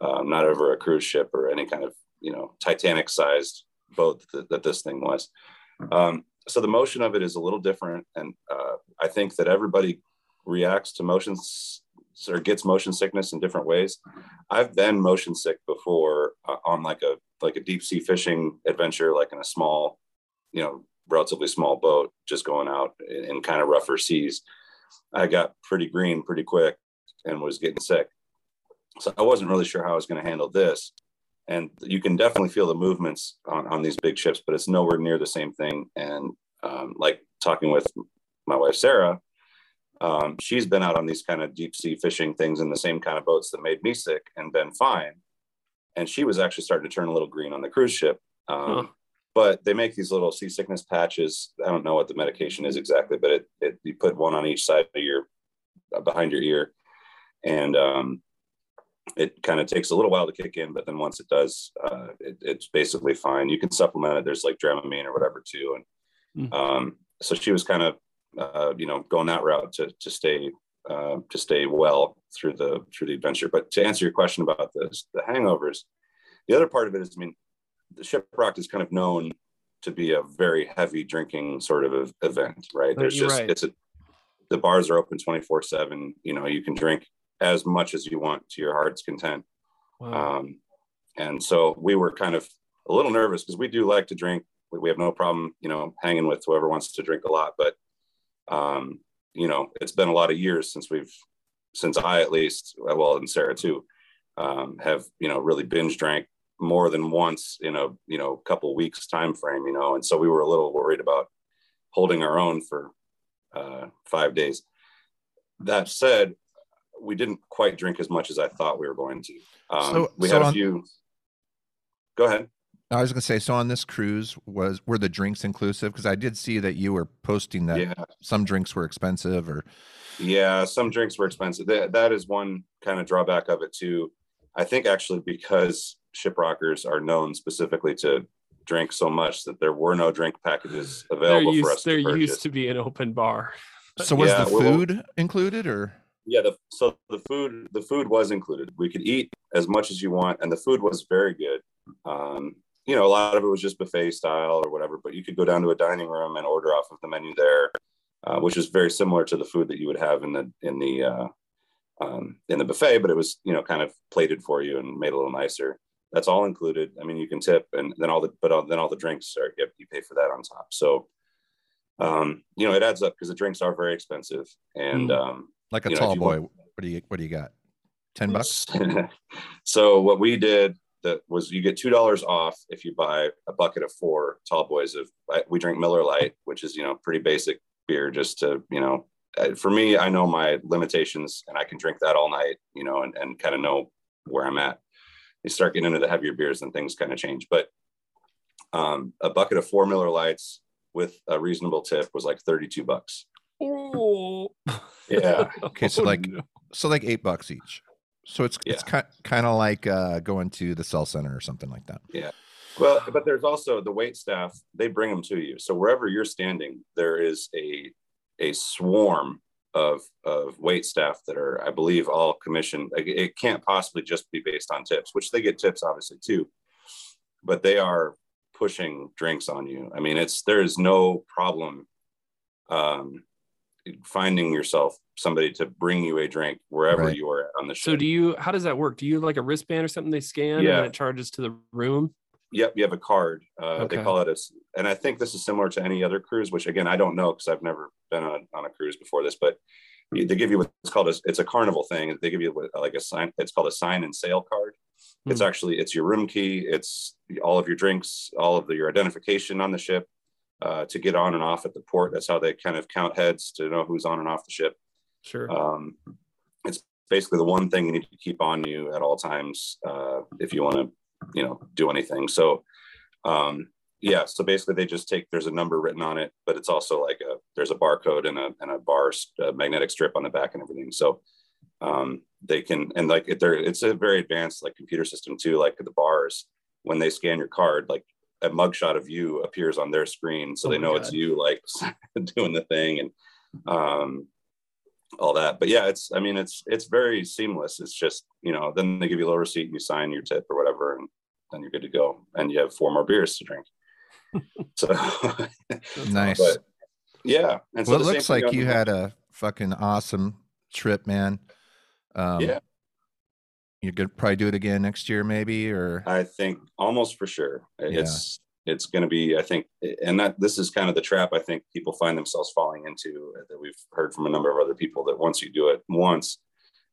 um, not over a cruise ship or any kind of you know titanic sized boat that, that this thing was. Um, so the motion of it is a little different. And uh, i think that everybody reacts to motions or gets motion sickness in different ways. I've been motion sick before uh, on like a like a deep sea fishing adventure like in a small you know relatively small boat just going out in, in kind of rougher seas. I got pretty green pretty quick and was getting sick. So i wasn't really sure how i was going to handle this. And you can definitely feel the movements on, on these big ships but it's nowhere near the same thing. And um, like talking with my wife sarah um, she's been out on these kind of deep sea fishing things in the same kind of boats that made me sick and been fine and she was actually starting to turn a little green on the cruise ship. Um, Huh. but they make these little seasickness patches. I don't know what the medication is exactly but it, it you put one on each side of your uh, behind your ear. And um, it kind of takes a little while to kick in but then once it does uh, it, it's basically fine. You can supplement it. There's like dramamine or whatever too. And Mm. um, so she was kind of uh, you know going that route to, to stay uh, to stay well through the through the adventure. But to answer your question about the, the hangovers the other part of it is i mean the Shiprocked is kind of known to be a very heavy drinking sort of event right? There's just right. it's a the bars are open 24 7 you know you can drink as much as you want to your heart's content. Wow. um, and so we were kind of a little nervous because we do like to drink. We, we have no problem you know hanging with whoever wants to drink a lot. But um, you know it's been a lot of years since we've since i at least well and sarah too um, have you know really binge drank more than once in a you know couple weeks time frame you know and so we were a little worried about holding our own for uh, five days. That said we didn't quite drink as much as i thought we were going to. Um, So- we so had a on- few go ahead I was going to say, so on this cruise, was were the drinks inclusive? Because I did see that you were posting that yeah some drinks were expensive, or Yeah, some drinks were expensive. That, that is one kind of drawback of it too. I think actually because shiprockers are known specifically to drink so much that there were no drink packages (sighs) there available for us there to purchase. used to be an open bar. so was Yeah, the well- food included, or yeah, the, so the food the food was included. We could eat as much as you want, and the food was very good. Um, you know, a lot of it was just buffet style or whatever, but you could go down to a dining room and order off of the menu there, uh, which is very similar to the food that you would have in the in the uh, um, in the buffet, but it was you know kind of plated for you and made a little nicer. That's all included. I mean, you can tip, and then all the but all, then all the drinks are you you pay for that on top. So, um, you know, it adds up because the drinks are very expensive, and Mm. um, like a You know, tall boy? want- What do you what do you got? Ten bucks? (laughs) so what we did that was you get two dollars off if you buy a bucket of four tall boys of we drink Miller Lite, which is you know pretty basic beer. Just to you know, uh, for me, I know my limitations, and I can drink that all night, you know, and, and kind of know where I'm at. You start getting into the heavier beers, and things kind of change. But Um, a bucket of four Miller Lites with a reasonable tip was like 32 bucks. Oh. (laughs) Yeah. Okay, so Oh, like no. so like eight bucks each. So it's it's kind kind of like uh, going to the cell center or something like that. Yeah. Well, but there's also the wait staff. They bring them to you. So wherever you're standing, there is a a swarm of of wait staff that are, I believe, all commissioned. It can't possibly just be based on tips, which they get tips obviously too, but they are pushing drinks on you. I mean, it's there is no problem um, finding yourself somebody to bring you a drink wherever Right. you are on the ship. So do you? How does that work? Do you have like a wristband or something they scan Yeah. and it charges to the room? Yep, you have a card. Uh, They call it a, and I think this is similar to any other cruise, which again I don't know because I've never been on a, on a cruise before this. But they give you what's called a, it's a carnival thing. They give you like a sign. It's called a sign and sail card. It's Hmm. actually it's your room key. It's all of your drinks, all of the, your identification on the ship uh, to get on and off at the port. That's how they kind of count heads to know who's on and off the ship. Sure. Um, it's basically the one thing you need to keep on you at all times uh, if you want to, you know, do anything. So, um, yeah. So basically, they just take. There's a number written on it, but it's also like a there's a barcode and a and a bar a magnetic strip on the back and everything. So um, they can and like if they're it's a very advanced like computer system too. Like the bars, when they scan your card, like a mugshot of you appears on their screen, so Oh they my know it's you like (laughs) (laughs) doing the thing and um all that. But yeah it's i mean it's it's very seamless. It's just you know then they give you a little receipt and you sign your tip or whatever and then you're good to go. And you have four more beers to drink. (laughs) So Nice. but yeah. And so well, it looks like you had a fucking awesome trip, man. Um, yeah you could probably do it again next year, maybe, or i think almost for sure it's it's going to be i think and that this is kind of the trap i think people find themselves falling into uh, that we've heard from a number of other people that once you do it once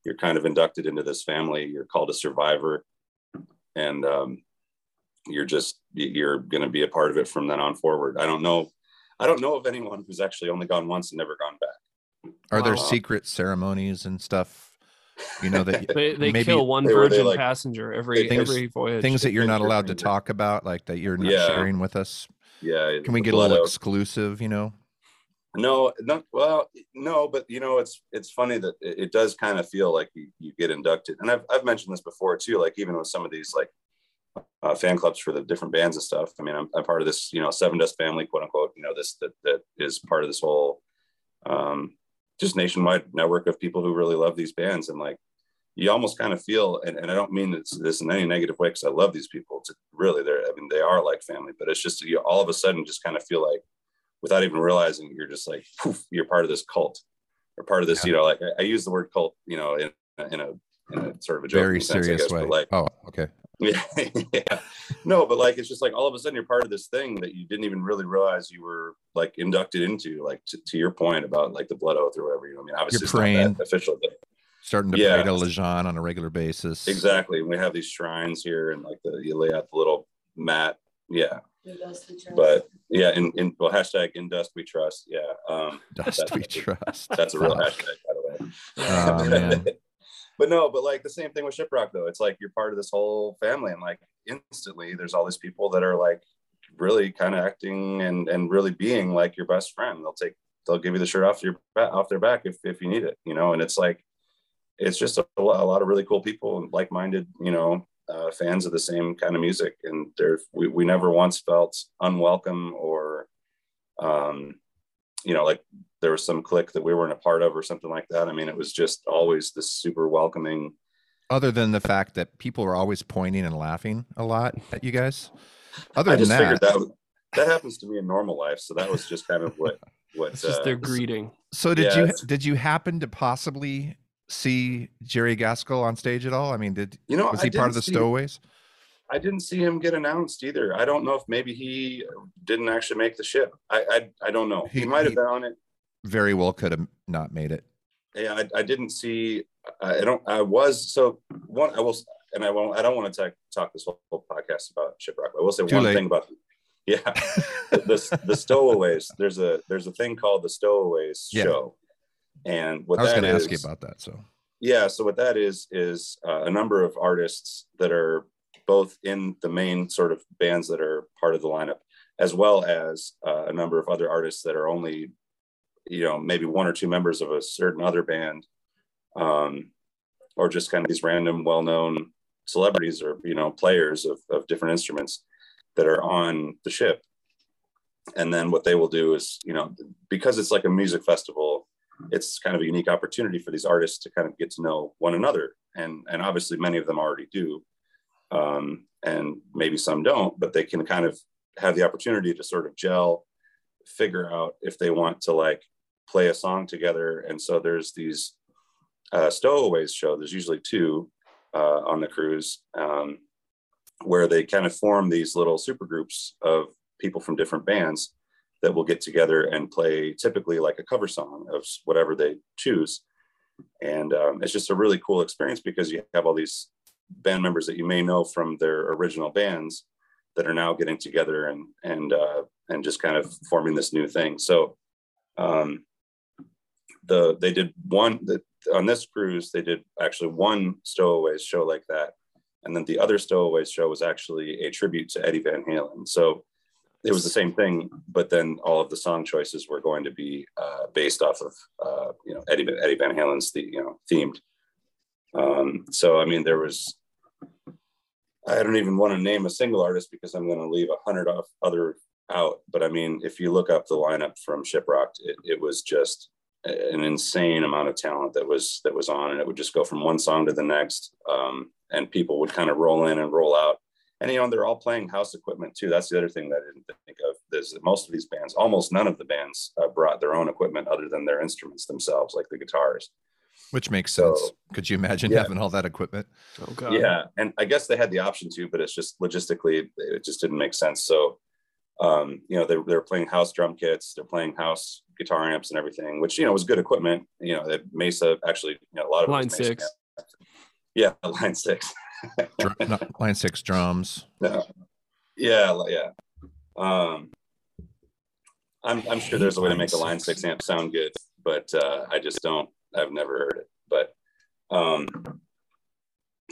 you're kind of inducted into this family you're called a survivor and um, you're just you're going to be a part of it from then on forward i don't know i don't know of anyone who's actually only gone once and never gone back are there Wow. secret ceremonies and stuff? You know that They they maybe kill one they virgin like- passenger every things- every voyage. things that you're not allowed to talk about, like that you're not Yeah. sharing with us. yeah Can we get a little out. exclusive? You know, No, not well, no, but you know, it's it's funny that it, it does kind of feel like you, you get inducted. And I've I've mentioned this before too, like even with some of these like uh, fan clubs for the different bands and stuff. I mean, I'm, I'm part of this, you know, Sevendust family, quote unquote. You know, this that that is part of this whole um, just nationwide network of people who really love these bands, and like you almost kind of feel, and, and I don't mean this, this in any negative way because I love these people. It's really, they're I mean, they are like family, but it's just you all of a sudden just kind of feel like without even realizing you're just like poof, you're part of this cult or part of this you know like I, I use the word cult you know in, in a in a sort of a very sense, serious guess, way. like oh, okay. Yeah, (laughs) yeah no but like it's just like all of a sudden you're part of this thing that you didn't even really realize you were like inducted into like to, to your point about like the blood oath or whatever you know i mean obviously it's not praying. that official but Starting to Yeah. pray to Lajon on a regular basis. exactly and we have these shrines here and like the you lay out the little mat yeah The dust we trust. but yeah in, in well hashtag in dust we trust yeah um Dust That- we trust. That's a real hashtag, by the way. Oh, man. (laughs) but no, but like the same thing with Shiprock, though. It's like you're part of this whole family, and like instantly, there's all these people that are like really kind of acting and and really being like your best friend. They'll take, they'll give you the shirt off your off their back if if you need it, you know. And it's like, it's just a, a lot of really cool people and like-minded, you know, uh, fans of the same kind of music. And there, we we never once felt unwelcome or, um, you know, like there was some clique that we weren't a part of or something like that. I mean, it was just always this super welcoming. Other than the fact that people were always pointing and laughing a lot at you guys. Other I than just figured that, that happens to me in normal life, so that was just kind of what (laughs) what. It's just uh, their greeting. so did yeah, you it's- did you happen to possibly see Jerry Gaskill on stage at all? I mean, did You know, was I he part of the see- Stowaways? I didn't see him get announced either. I don't know if maybe he didn't actually make the ship. I I, I don't know. He, He- might have been on it. Very well could have not made it. Yeah, I, I didn't see. I don't. I was so one. I will, and I won't. I don't want to talk talk this whole, whole podcast about Shiprock. I will say Too one late. thing about. Yeah, (laughs) the the stowaways. There's a there's a thing called the stowaways Yeah. show, and what I was going to ask you about that. So yeah so what that is is uh, a number of artists that are both in the main sort of bands that are part of the lineup, as well as uh, a number of other artists that are only, you know, maybe one or two members of a certain other band, um, or just kind of these random, well-known celebrities or you know players of, of different instruments that are on the ship. And then what they will do is, you know, because it's like a music festival, it's kind of a unique opportunity for these artists to kind of get to know one another and and obviously many of them already do um, and maybe some don't but they can kind of have the opportunity to sort of gel figure out if they want to like play a song together and so there's these uh, stowaways show there's usually two uh, on the cruise um, where they kind of form these little super groups of people from different bands that will get together and play typically like a cover song of whatever they choose. And um, it's just a really cool experience because you have all these band members that you may know from their original bands that are now getting together and and uh, and just kind of forming this new thing. So um, the they did one that on this cruise they did actually one stowaways show like that, and then the other stowaways show was actually a tribute to Eddie Van Halen. So it was the same thing, but then all of the song choices were going to be uh, based off of uh, you know Eddie Eddie Van Halen's the you know themed. Um, so I mean, there was I don't even want to name a single artist because I'm going to leave a hundred off other out. But I mean, if you look up the lineup from Shiprocked, it, it was just an insane amount of talent that was that was on, and it would just go from one song to the next, um, and people would kind of roll in and roll out and you know they're all playing house equipment too that's the other thing that i didn't think of is that most of these bands almost none of the bands uh, brought their own equipment other than their instruments themselves like the guitars Which makes So- sense. Could you imagine Yeah. having all that equipment? Oh god. yeah and i guess they had the option to but it's just logistically it just didn't make sense so um you know they, they're playing house drum kits they're playing house guitar amps and everything which you know was good equipment you know that mesa actually you know a lot of Line six. amps. yeah (laughs) line six Dr- not- line six drums. No. Yeah, yeah. Um, I'm I'm sure there's a way to make a line six amp sound good, but uh, I just don't. I've never heard it. But um,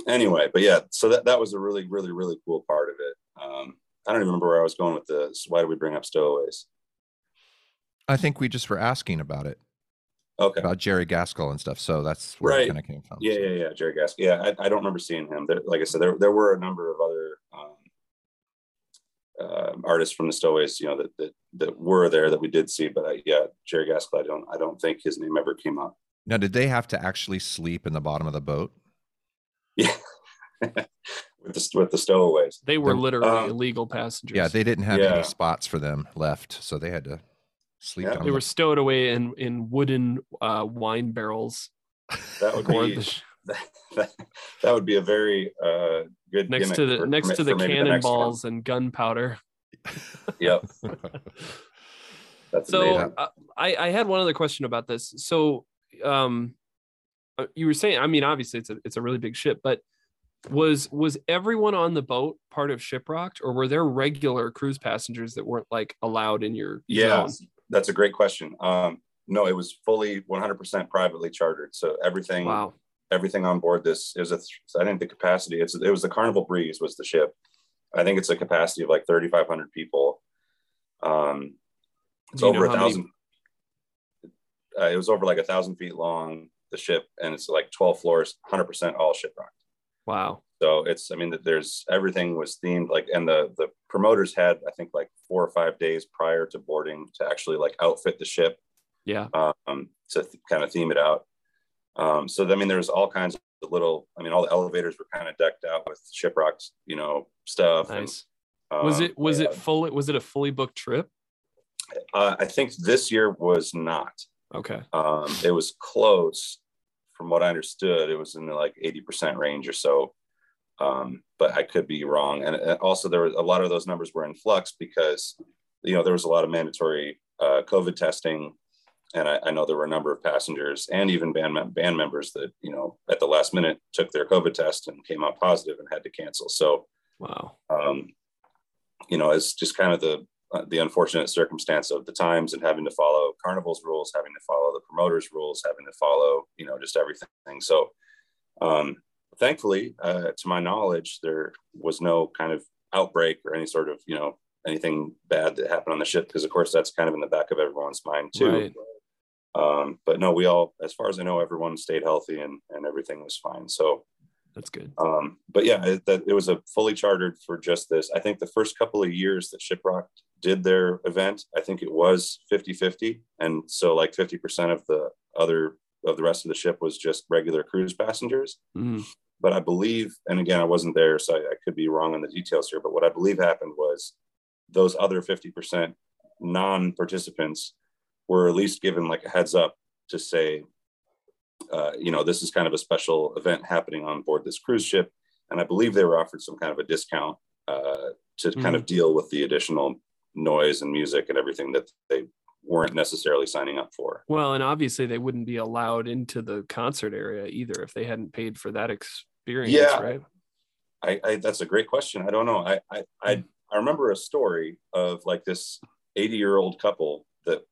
anyway, but yeah. So that that was a really really really cool part of it. Um, I don't even remember where I was going with this. Why did we bring up stowaways? I think we just were asking about it, Okay. about Jerry Gaskill and stuff. So that's where Right. it kind of came from. Yeah, yeah, yeah. Jerry Gask. Yeah, I, I don't remember seeing him. There, like I said, there there were a number of other um, uh, artists from the Stowaways, you know, that, that that were there that we did see. But I, yeah, Jerry Gaskill, I don't I don't think his name ever came up. Now, did they have to actually sleep in the bottom of the boat? Yeah, (laughs) with the with the Stowaways. They were They're- literally um, illegal passengers. Yeah, they didn't have Yeah. any spots for them left, so they had to sleep Yeah. They were stowed away in in wooden uh, wine barrels. That would be the (laughs) sh- that, that would be a very uh, good next to the for- next for- to the for maybe next one. cannonballs and gunpowder. (laughs) Yep, (laughs) that's So uh, I I had one other question about this. So um, uh, you were saying, I mean, obviously it's a it's a really big ship, but was was everyone on the boat part of Shiprocked, or were there regular cruise passengers that weren't like allowed in your Yeah, zone? That's a great question. Um, no, it was fully 100% privately chartered. So everything, Wow. everything on board this is a. th- I think the capacity. It's it was the Carnival Breeze was the ship. I think it's a capacity of like 3,500 people. Um, it's you over a how many- thousand. Uh, it was over like a thousand feet long. The ship, and it's like 12 floors, 100% all shiprocked. Wow. So it's, I mean, that there's everything was themed like, and the the promoters had, I think, like four or five days prior to boarding to actually like outfit the ship Yeah. um, to th- kind of theme it out. Um, so I mean, there's all kinds of little. I mean, all the elevators were kind of decked out with shiprocked, you know, stuff. and, Nice. Was um, it was yeah. it fully was it a fully booked trip? Uh, I think this year was not. Okay. Um, it was close, from what I understood. It was in the like 80% range or so. Um, but I could be wrong. And uh, also, there were a lot of those numbers were in flux because, you know, there was a lot of mandatory uh, COVID testing. And I, I know there were a number of passengers and even band, mem- band members that, you know, at the last minute took their COVID test and came out positive and had to cancel. So, Wow. um, you know, it's just kind of the uh, the unfortunate circumstance of the times and having to follow Carnival's rules, having to follow the promoters' rules, having to follow, you know, just everything. So, um, thankfully, uh, to my knowledge, there was no kind of outbreak or any sort of you know anything bad that happened on the ship because of course that's kind of in the back of everyone's mind too. Right. Um, but no, we all, as far as I know, everyone stayed healthy and and everything was fine. So That's good. um, but yeah, it, that, it was a fully chartered for just this. I think the first couple of years that Shiprock did their event, I think it was 50 50. And so, like 50% of the other of the rest of the ship was just regular cruise passengers. Mhm. But I believe, and again, I wasn't there, so I, I could be wrong on the details here, but what I believe happened was those other 50% non participants were at least given like a heads up to say, uh, you know, this is kind of a special event happening on board this cruise ship. And I believe they were offered some kind of a discount uh, to kind of deal with the additional noise and music and everything that they weren't necessarily signing up for. Well, and obviously they wouldn't be allowed into the concert area either if they hadn't paid for that experience, Yeah. right? I, I that's a great question. I don't know. I I I, I remember a story of like this 80 year old couple that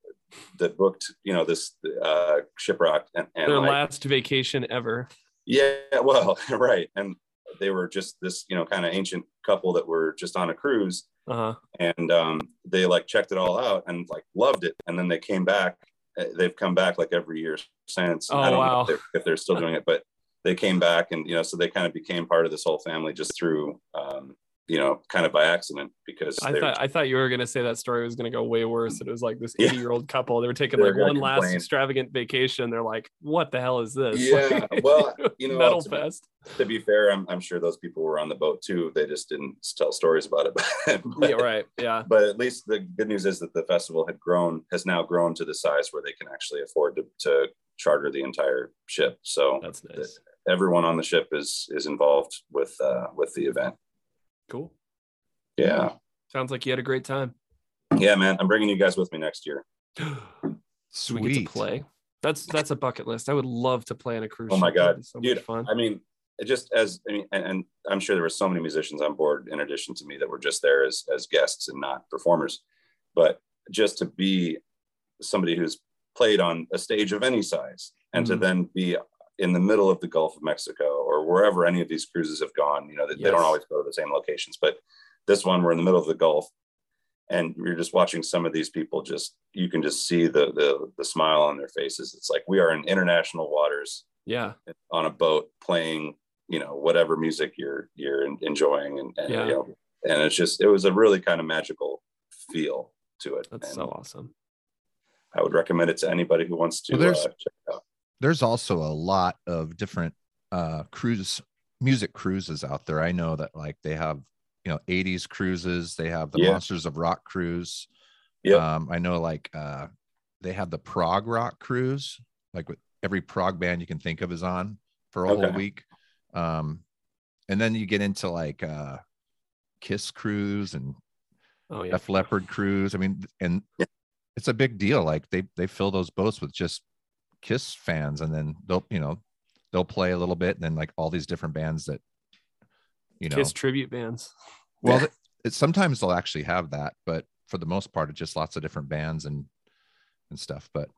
that booked, you know, this uh shiprock and, and Their like, last vacation ever. Yeah, well, (laughs) right. And they were just this, you know, kind of ancient couple that were just on a cruise Uh-huh. and um, they like checked it all out and like loved it. And then they came back. Uh, They've come back like every year since. Oh, I don't know wow. if they're, if they're still doing it, but they came back and, you know, so they kind of became part of this whole family just through, um, you know, kind of by accident because I thought I thought you were gonna say that story was gonna go way worse. It was like this Yeah. 80 year old couple. They were taking They're like one last extravagant vacation. They're like, what the hell is this? Yeah, (laughs) well, you know, Metal to be- Fest. to be fair, I'm, I'm sure those people were on the boat too. They just didn't tell stories about it. (laughs) But, Yeah, right. Yeah. but at least the good news is that the festival had grown has now grown to the size where they can actually afford to, to charter the entire ship so That's nice. everyone on the ship is is involved with uh with the event Cool. yeah Sounds like you had a great time. yeah man i'm bringing you guys with me next year (gasps) Do we Sweet. get to play? That's that's a bucket list. I would love to play on a cruise. oh my god be so dude fun. i mean it just as i mean and, and i'm sure there were so many musicians on board in addition to me that were just there as as guests and not performers but just to be somebody who's played on a stage of any size and to Mhm. then be in the middle of the Gulf of Mexico or wherever any of these cruises have gone, you know, they, they don't always go to the same locations, but this one, we're in the middle of the Gulf and you're just watching some of these people just, you can just see the, the, the smile on their faces. It's like, we are in international waters yeah. on a boat playing, you know, whatever music you're, you're enjoying. And, and, Yeah. you know, and it's just, it was a really kind of magical feel to it. That's And so awesome. I would recommend it to anybody who wants to Well, there's- uh, check it out. There's also a lot of different uh cruise music cruises out there. I know that like they have you know 80s cruises, they have the Yeah. Monsters of Rock cruise. Yep. Um, I know like uh they have the prog rock cruise, like with every prog band you can think of is on for a whole week. Um, and then you get into like uh Kiss cruise and Oh yeah. Def Leppard cruise. I mean, and Yeah. it's a big deal. Like they they fill those boats with just Kiss fans, and then they'll you know they'll play a little bit, and then like all these different bands that you know. Kiss tribute bands. well, it, sometimes they'll actually have that, but for the most part, it's just lots of different bands and and stuff. But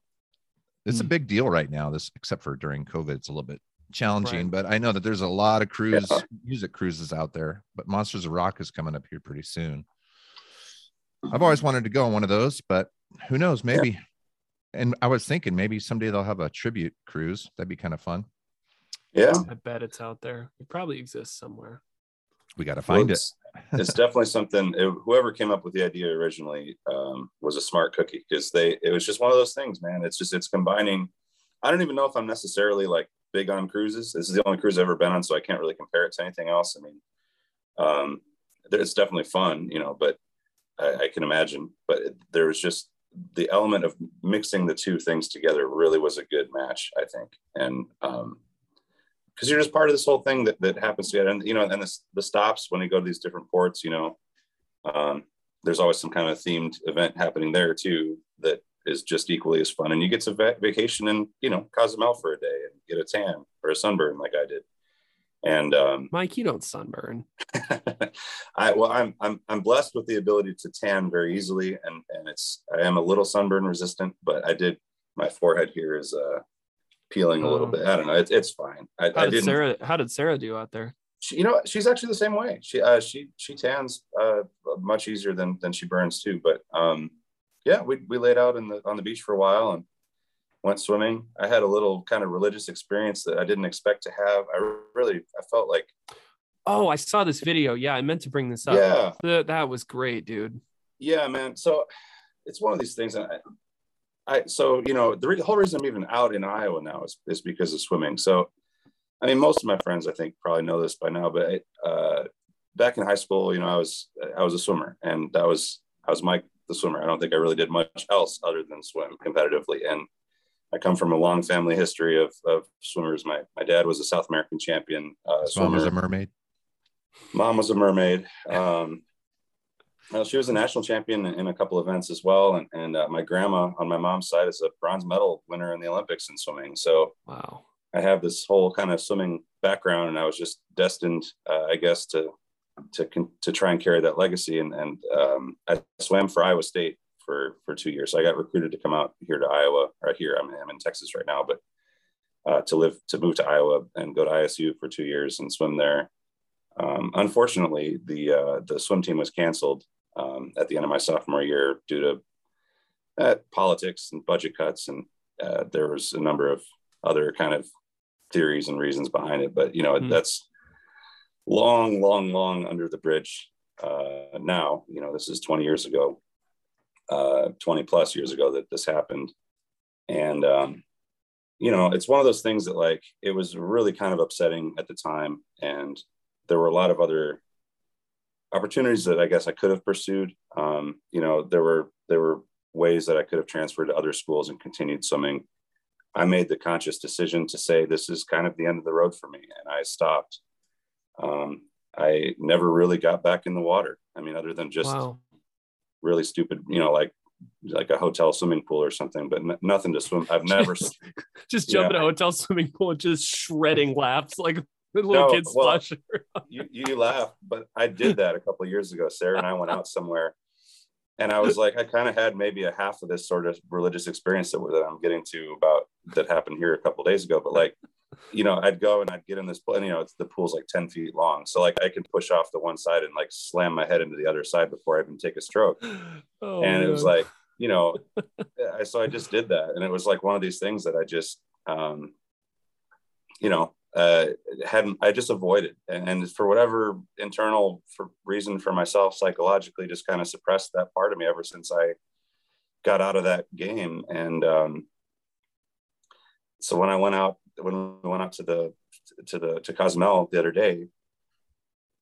it's a Hmm. big deal right now. This except for during COVID, it's a little bit challenging. Right. But I know that there's a lot of cruise Yeah. music cruises out there. But Monsters of Rock is coming up here pretty soon. I've always wanted to go on one of those, but who knows? Maybe. And I was thinking maybe someday they'll have a tribute cruise. That'd be kind of fun. Yeah. I bet it's out there. It probably exists somewhere. We got to find it. It's, it's definitely something. it- whoever came up with the idea originally um, was a smart cookie because they. It was just one of those things, man. It's just it's combining. I don't even know if I'm necessarily like big on cruises. This is the only cruise I've ever been on, so I can't really compare it to anything else. I mean, um, there- it's definitely fun, you know, but I, I can imagine. But it, there was just the element of mixing the two things together really was a good match, I think, and um, because you're just part of this whole thing that, that happens together. And you know, and the, the stops when you go to these different ports, you know, um, there's always some kind of themed event happening there too that is just equally as fun. And you get to va- vacation in, you know, Cozumel for a day and get a tan or a sunburn like I did. And um, Mike, you don't sunburn. (laughs) I well, I'm I'm I'm blessed with the ability to tan very easily, and and it's I am a little sunburn resistant, but I did my forehead here is uh peeling a little Oh. bit. I don't know. It's it's fine. I, How I did. Sarah? How did Sarah do out there? She, you know, she's actually the same way. She uh, she she tans uh, much easier than than she burns too. But um, yeah, we we laid out in the on the beach for a while and went swimming. I had a little kind of religious experience that I didn't expect to have. I really I felt like Oh, I saw this video. Yeah, I meant to bring this up. yeah Th- that was great, dude. yeah man. So it's one of these things. And I, I so you know the re- whole reason I'm even out in Iowa now is is because of swimming. So I mean, most of my friends I think probably know this by now, but I, uh, back in high school, you know, I was I was a swimmer, and that was I was Mike the swimmer. I don't think I really did much else other than swim competitively. And I come from a long family history of, of swimmers. My my dad was a South American champion uh, His mom was a mermaid. Mom was a mermaid. Um, well, she was a national champion in, in a couple events as well, and and uh, my grandma on my mom's side is a bronze medal winner in the Olympics in swimming. So Wow. I have this whole kind of swimming background, and I was just destined, uh, I guess, to to to try and carry that legacy. And and um, I swam for Iowa State for for two years. So I got recruited to come out here to Iowa. Right here, I'm, I'm in Texas right now, but uh, to live to move to Iowa and go to ISU for two years and swim there. Um, unfortunately, the uh, the swim team was canceled um, at the end of my sophomore year due to uh, politics and budget cuts, and uh, there was a number of other kind of theories and reasons behind it. But you know, Hmm. that's long, long, long under the bridge uh, now. You know, this is 20 years ago, uh, 20 plus years ago that this happened, and um, you know, it's one of those things that like it was really kind of upsetting at the time, and there were a lot of other opportunities that I guess I could have pursued. Um, you know, there were there were ways that I could have transferred to other schools and continued swimming. I made the conscious decision to say this is kind of the end of the road for me, and I stopped. Um, I never really got back in the water. I mean, other than just wow. Really stupid, you know, like like a hotel swimming pool or something, but n- nothing to swim. I've (laughs) never. Just, just jump in a hotel swimming pool and just shredding laps like (laughs) little No, kids well, you, you laugh, but I did (laughs) that a couple of years ago. Sarah and I went out somewhere, and I was like, I kind of had maybe a half of this sort of religious experience that, that I'm getting to about that happened here a couple of days ago. But like, you know, I'd go and I'd get in this pool, and you know, it's, the pool's like 10 feet long, so like I can push off the one side and like slam my head into the other side before I even take a stroke. (gasps) Oh, and it was like, you know, (laughs) I, so I just did that, and it was like one of these things that I just, um, you know, uh, hadn't I just avoided, and, and for whatever internal for reason for myself psychologically, just kind of suppressed that part of me ever since I got out of that game. And um, so when I went out, when we went out to the to the to Cozumel the other day,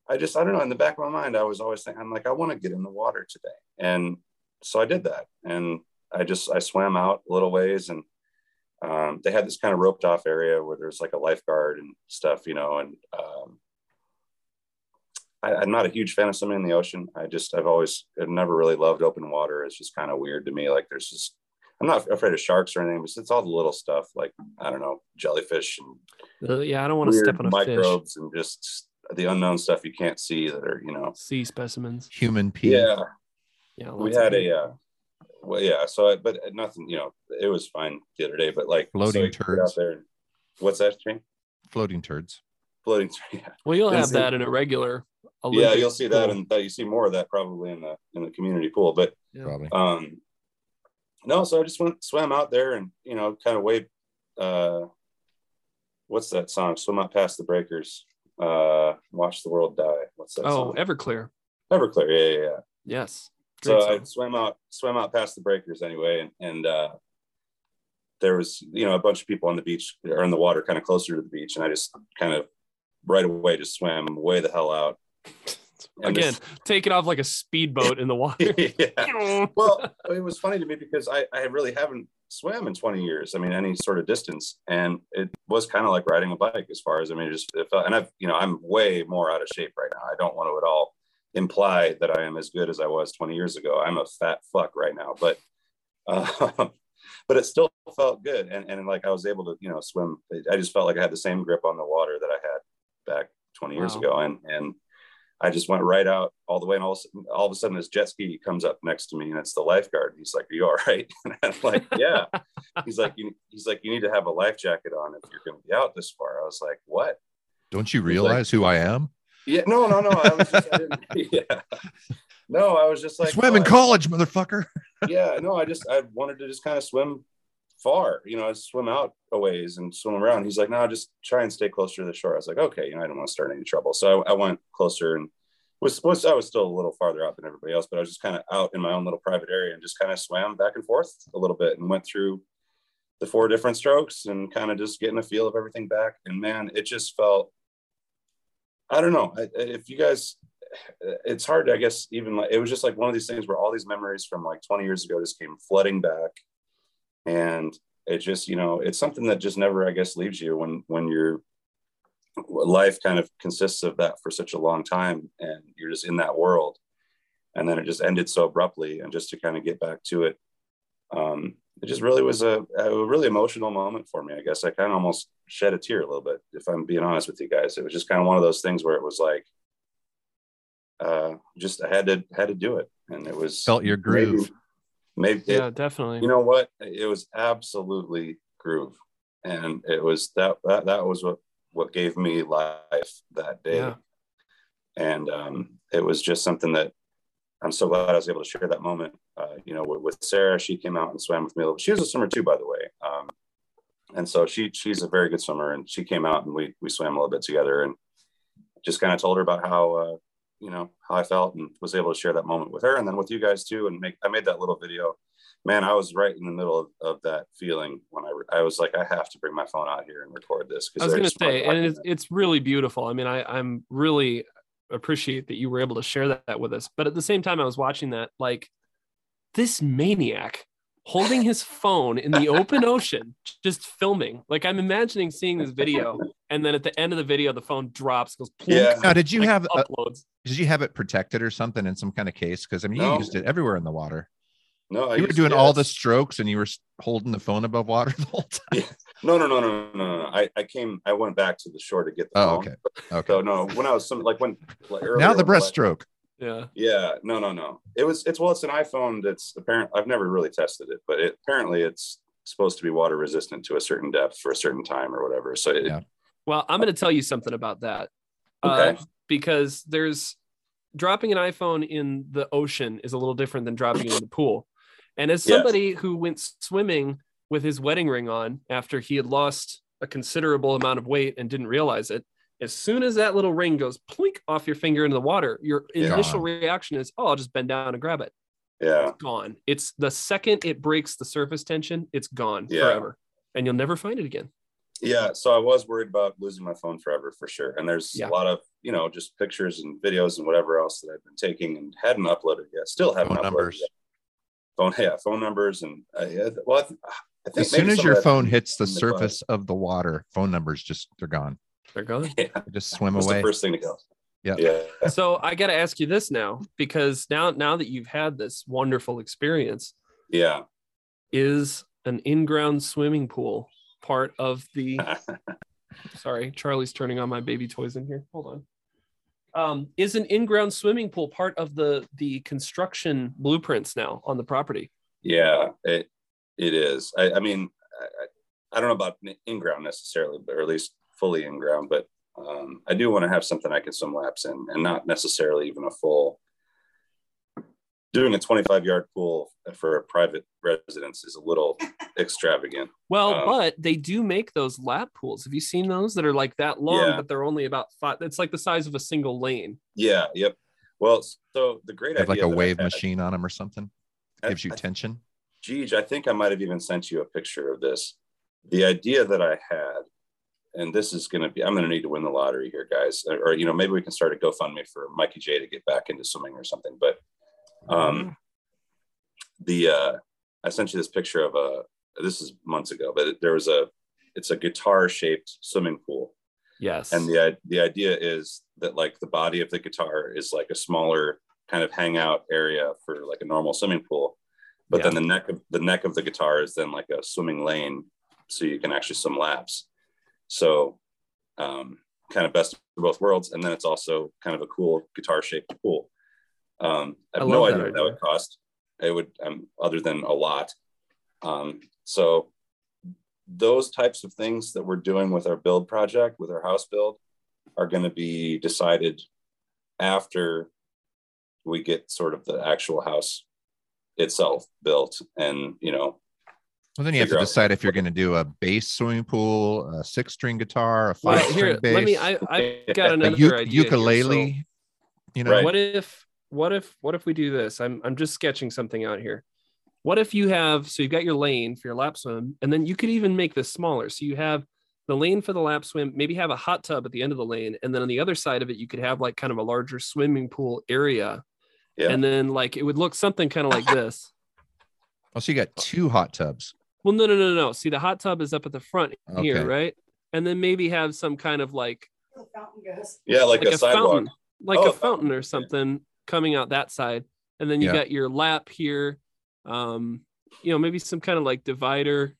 I just I don't know in the back of my mind I was always thinking I'm like I want to get in the water today, and so I did that, and I just I swam out a little ways and um, they had this kind of roped off area where there's like a lifeguard and stuff, you know, and um, I, I'm not a huge fan of swimming in the ocean. I just, I've always, I've never really loved open water. It's just kind of weird to me. Like there's just, I'm not afraid of sharks or anything, but it's all the little stuff like, I don't know, jellyfish and Uh, yeah, I don't want to step on a fish. microbes and just the unknown stuff you can't see that are, you know, Sea specimens. Human pee. yeah. Yeah, We had a, uh, well, yeah. So, I, but nothing, you know, it was fine the other day, but like Floating so turds. out there. and- What's that, Shane? Floating turds. Floating. (laughs) Yeah. Well, you'll Didn't have that in a regular. yeah you'll see that and that you see more of that probably in the in the community pool but Yeah. Probably. um no so i just went swam out there and you know kind of wade uh what's that song? Swim out past the breakers uh watch the world die. What's that Oh, song? Everclear. everclear yeah yeah yeah. Yes. so Great i swam out swam out past the breakers anyway and, and uh there was you know a bunch of people on the beach or in the water kind of closer to the beach and i just kind of right away just swam way the hell out Again, this- off like a speedboat in the water. (laughs) yeah. (laughs) well, it was funny to me because I, I really haven't swam in 20 years. I mean, any sort of distance. And it was kind of like riding a bike as far as, I mean, it just, it felt, and I've, you know, I'm way more out of shape right now. I don't want to at all imply that I am as good as I was 20 years ago. I'm a fat fuck right now, but, uh, (laughs) but it still felt good. And, and like, I was able to, you know, swim. I just felt like I had the same grip on the water that I had back 20 years Wow. ago. And, and, I just went right out all the way, and all of, a sudden- all of a sudden, this jet ski comes up next to me, and it's the lifeguard. He's like, "Are you all right?" (laughs) And I'm like, "Yeah." he's like, you, "He's like, you need to have a life jacket on if you're going to be out this far." I was like, "What?" Don't you He's like- realize who I am? Yeah, no, no, no. I was just, I didn't, (laughs) yeah. No, I was just like, Swim in oh, I- college, motherfucker. yeah, no, I just I wanted to just kind of swim far, you know, I swim out a ways and swim around. He's like, no, just try and stay closer to the shore. I was like, okay, you know, I don't want to start any trouble. So I, I went closer and was was I was still a little farther out than everybody else, but I was just kind of out in my own little private area and just kind of swam back and forth a little bit and went through the four different strokes and kind of just getting a feel of everything back. And man, it just felt I don't know. If you guys, it's hard, to I guess, even like it was just like one of these things where all these memories from like 20 years ago just came flooding back. And it just, you know, it's something that just never, I guess, leaves you when, when your life kind of consists of that for such a long time and you're just in that world. And then it just ended so abruptly. And just to kind of get back to it, um, it just really was a, a really emotional moment for me. I guess I kind of almost shed a tear a little bit, if I'm being honest with you guys. It was just kind of one of those things where it was like, uh, just I had to had to do it, and it was Felt your groove. Maybe, maybe Yeah, it- definitely. you know what? It was absolutely groove, and it was that that that was what what gave me life that day, Yeah. and um, it was just something that I'm so glad I was able to share that moment. Uh, you know, with, with Sarah, she came out and swam with me. a little- She was a swimmer too, by the way. Um, and so she she's a very good swimmer, and she came out and we we swam a little bit together, and just kind of told her about how uh, you know how I felt, and was able to share that moment with her, and then with you guys too, and make I made that little video. Man, I was right in the middle of, of that feeling when I I was like, I have to bring my phone out here and record this. 'cause I was going to say, and it's, it's really beautiful. I mean, I, I'm really appreciate that you were able to share that with us. But at the same time, I was watching that, like this maniac holding his phone in the open ocean, just filming. Like I'm imagining seeing this video, and then at the end of the video, the phone drops, goes plunk, Yeah. Now, did you like, have a, did you have it protected or something in some kind of case? Because I mean, you used it everywhere in the water. no, I You were used- doing yeah, all the strokes, and you were holding the phone above water (laughs) the whole time. No, no, no, no, no, no, no. I, I came, I went back to the shore to get the Oh, phone. okay. Okay. So no, when I was some like when like now the when I- breaststroke. Yeah. Yeah, no, no, no. It was it's well, it's an iPhone that's apparent. I've never really tested it, but it apparently it's supposed to be water resistant to a certain depth for a certain time or whatever. So it, Yeah. Well, I'm going to tell you something about that. Uh, Okay. because there's dropping an iPhone in the ocean is a little different than dropping it in the pool. And as Yes. somebody who went swimming with his wedding ring on after he had lost a considerable amount of weight and didn't realize it, as soon as that little ring goes plink off your finger into the water, your Yeah. initial reaction is, oh, I'll just bend down and grab it. yeah, It's gone. It's the second it breaks the surface tension, it's gone Yeah. forever. And you'll never find it again. yeah. So I was worried about losing my phone forever for sure. And there's Yeah. a lot of you know just pictures and videos and whatever else that I've been taking and hadn't uploaded yet. Still haven't Phone uploaded numbers. Yet. Phone, yeah, phone numbers and uh, yeah, well, I, th- I think As soon as your phone hits the in the surface of the water, phone numbers just they're gone. They're gone. (laughs) yeah, They just swim that's away. the first thing to go. Yeah. yeah. so I got to ask you this now, because now now that you've had this wonderful experience, Yeah. is an in-ground swimming pool part of the? (laughs) Sorry, Charlie's turning on my baby toys in here. Hold on. Um, is an in-ground swimming pool part of the the construction blueprints now on the property? Yeah, it it is. I, I mean, I, I- I don't know about in ground necessarily, but or at least fully in ground. But um, I do want to have something I can swim laps in, and not necessarily even a full. Doing a 25 yard pool for a private residence is a little (laughs) extravagant. Well, Um, but they do make those lap pools. Have you seen those that are like that long, Yeah. but they're only about five? It's like the size of a single lane. Yeah. Yep. Well, so the great Have like a wave had- machine on them or something. I- Gives you I- tension. Geej, I think I might have even sent you a picture of this. The idea that I had, and this is going to be, I'm going to need to win the lottery here, guys. Or, or, you know, maybe we can start a GoFundMe for Mikey J to get back into swimming or something. But um, the, uh, I sent you this picture of a, this is months ago, but there was a, it's a guitar shaped swimming pool. Yes. And the, the idea is that like the body of the guitar is like a smaller kind of hangout area for like a normal swimming pool but Yeah. then the neck of the neck of the guitar is then like a swimming lane so you can actually swim laps so um kind of best of both worlds, and then it's also kind of a cool guitar shaped pool. Um, I have I no idea that what that would cost. It would, um, other than a lot. Um, so those types of things that we're doing with our build project, with our house build, are going to be decided after we get sort of the actual house itself built, and you know, Well, then you have to decide if you're going to do a bass swimming pool, a six string guitar, a Well, five string here, bass, let me. I I (laughs) got another u- idea. here. ukulele. you know, Right. What if what if what if we do this? I'm I'm just sketching something out here. What if you have so you've got your lane for your lap swim, and then you could even make this smaller. So you have the lane for the lap swim, maybe have a hot tub at the end of the lane, and then on the other side of it, you could have like kind of a larger swimming pool area. Yeah. And then like it would look something kind of like (laughs) this. oh, so you got two hot tubs. Well, no, no, no, no. See, the hot tub is up at the front here, right? And then maybe have some kind of like The fountain goes. yeah, like, like a, a, sidewalk. fountain, like Oh, a a fountain, fountain or yeah. something coming out that side, and then you Yeah. got your lap here. Um, you know, maybe some kind of like divider,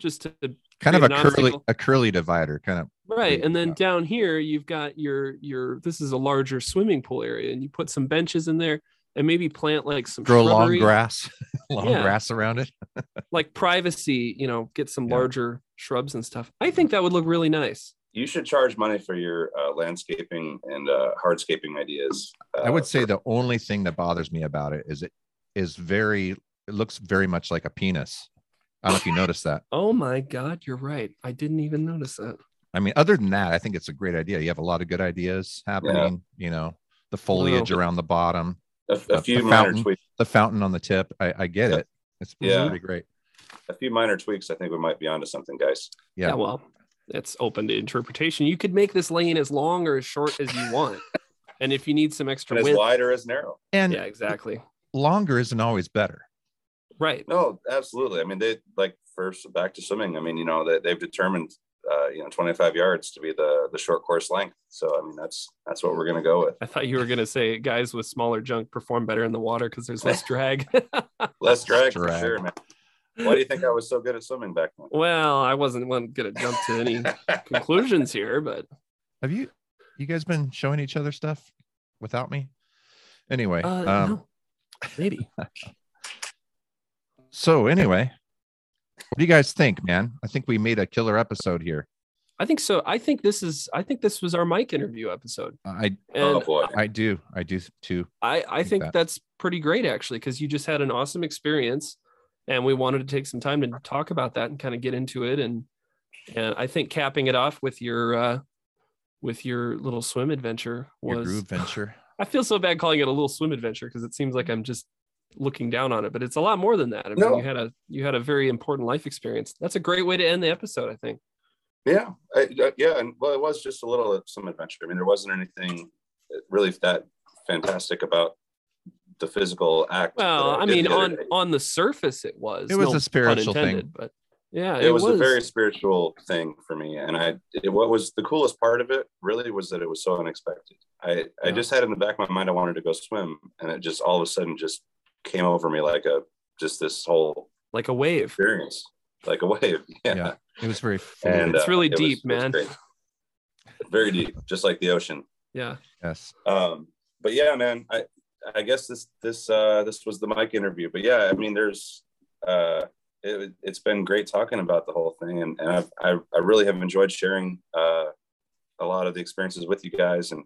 just to Kind of a create an curly, obstacle. a curly divider, kind of. right. And then Yeah. down here you've got your your. This is a larger swimming pool area, and you put some benches in there, and maybe plant like some Grow long grass, (laughs) long Yeah. grass around it. (laughs) like privacy. You know, get some Yeah. larger shrubs and stuff. I think that would look really nice. You should charge money for your uh, landscaping and uh, hardscaping ideas. Uh, I would say the only thing that bothers me about it is it is very. It looks very much like a penis. I don't know if you noticed that. (laughs) Oh my God, you're right. I didn't even notice that. I mean, other than that, I think it's a great idea. You have a lot of good ideas happening. You know, the foliage around the bottom, a, a few minor fountain. tweaks. the fountain on the tip. I, I get Yeah. it. It's Yeah. pretty great. A few minor tweaks. I think we might be onto something, guys. Yeah. yeah well it's open to interpretation you could make this lane as long or as short as you want (laughs) and if you need some extra And as width wide or as narrow. And yeah exactly longer isn't always better. right No, absolutely. I mean, they like first back to swimming. I mean, you know, they, they've determined, uh, you know, 25 yards to be the the short course length. So, I mean, that's that's what we're gonna go with. i thought you were going to say guys with smaller junk perform better in the water because there's less (laughs) drag Less drag, for drag. sure, man. Why do you think I was so good at swimming back then? well i wasn't going to jump to any (laughs) conclusions here but Have you you guys been showing each other stuff without me? Anyway, uh, um, no, maybe (laughs) so anyway, what do you guys think, man? I think we made a killer episode here. i think so i think this is i think this was our Mike interview episode I oh and boy. I do I do too. I, I think think that. that's pretty great actually, because you just had an awesome experience and we wanted to take some time to talk about that and kind of get into it. And and I think capping it off with your uh with your little swim adventure Your was groove venture. (laughs) I feel so bad calling it a little swim adventure because it seems like I'm just looking down on it, but it's a lot more than that. I mean, No. you had a you had a very important life experience. That's a great way to end the episode, I think. Yeah, I, uh, yeah, and well, it was just a little some adventure. I mean, there wasn't anything really that fantastic about the physical act. Well, I did mean, on day. on the surface, it was. It was no a spiritual thing. but yeah, it, was, a very spiritual thing for me, and I it, what was the coolest part of it really was that it was so unexpected. I I just had in the back of my mind I wanted to go swim, and it just all of a sudden just came over me like a just this whole like a wave. experience, like a wave. (laughs) Yeah, Yeah. It was very and It's uh, really it deep, it was man. great. Very deep, just like the ocean. Yeah. yes. um but yeah man i i guess this this uh this was the Mike interview but yeah i mean there's uh it, it's been great talking about the whole thing and, and I've, I, I really have enjoyed sharing uh a lot of the experiences with you guys and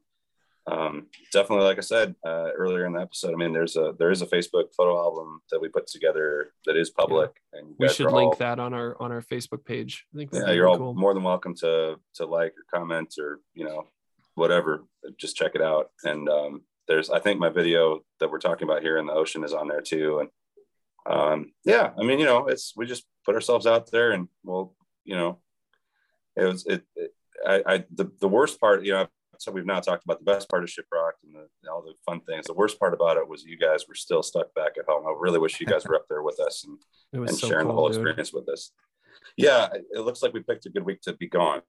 um definitely like i said uh earlier in the episode i mean there's a there is a facebook photo album that we put together that is public and We should link all- that on our on our Facebook page. I think yeah you're really all cool. more than welcome to to like or comment or you know whatever just check it out and um there's i think my video that we're talking about here in the ocean is on there too and um yeah i mean you know it's we just put ourselves out there and well you know it was it, it i i the, the worst part you know so we've now talked about the best part of Shiprocked and the, all the fun things the worst part about it was you guys were still stuck back at home i really wish you guys were up there with us and (laughs) It was and so sharing the whole dude. experience with us. Yeah, it looks like we picked a good week to be gone.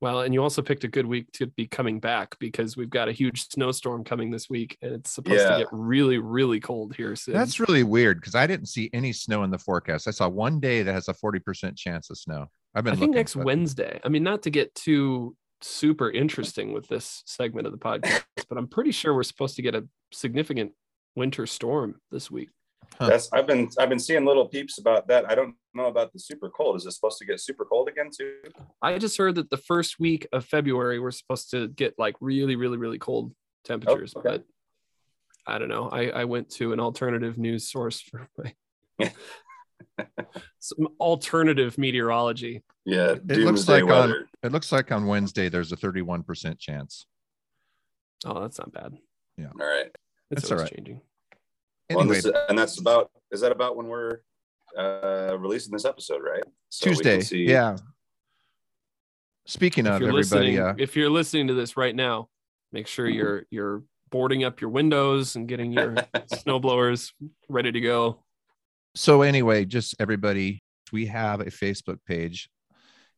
Well, and you also picked a good week to be coming back because we've got a huge snowstorm coming this week, and it's supposed Yeah. to get really, really cold here soon. That's really weird because I didn't see any snow in the forecast. I saw one day that has a 40% chance of snow. I've been I think looking, next but- Wednesday. I mean, not to get too super interesting with this segment of the podcast, but I'm pretty sure we're supposed to get a significant winter storm this week. Huh. That's I've been I've been seeing little peeps about that. I don't know about the super cold. Is it supposed to get super cold again too? I just heard that the first week of February we're supposed to get like really, really, really cold temperatures, oh, okay. but I don't know. I, I went to an alternative news source for my (laughs) some alternative meteorology. Yeah, It looks doomsday like on it looks like on Wednesday there's a 31% chance. Oh, that's not bad. Yeah. All right. It's That's all always changing. Well, and, Anyway, this, and that's about is that about when we're uh releasing this episode, right? So Tuesday. see- Yeah. Speaking If of everybody, uh, if you're listening to this right now, make sure you're you're boarding up your windows and getting your (laughs) snow blowers ready to go. So anyway, just everybody, we have a Facebook page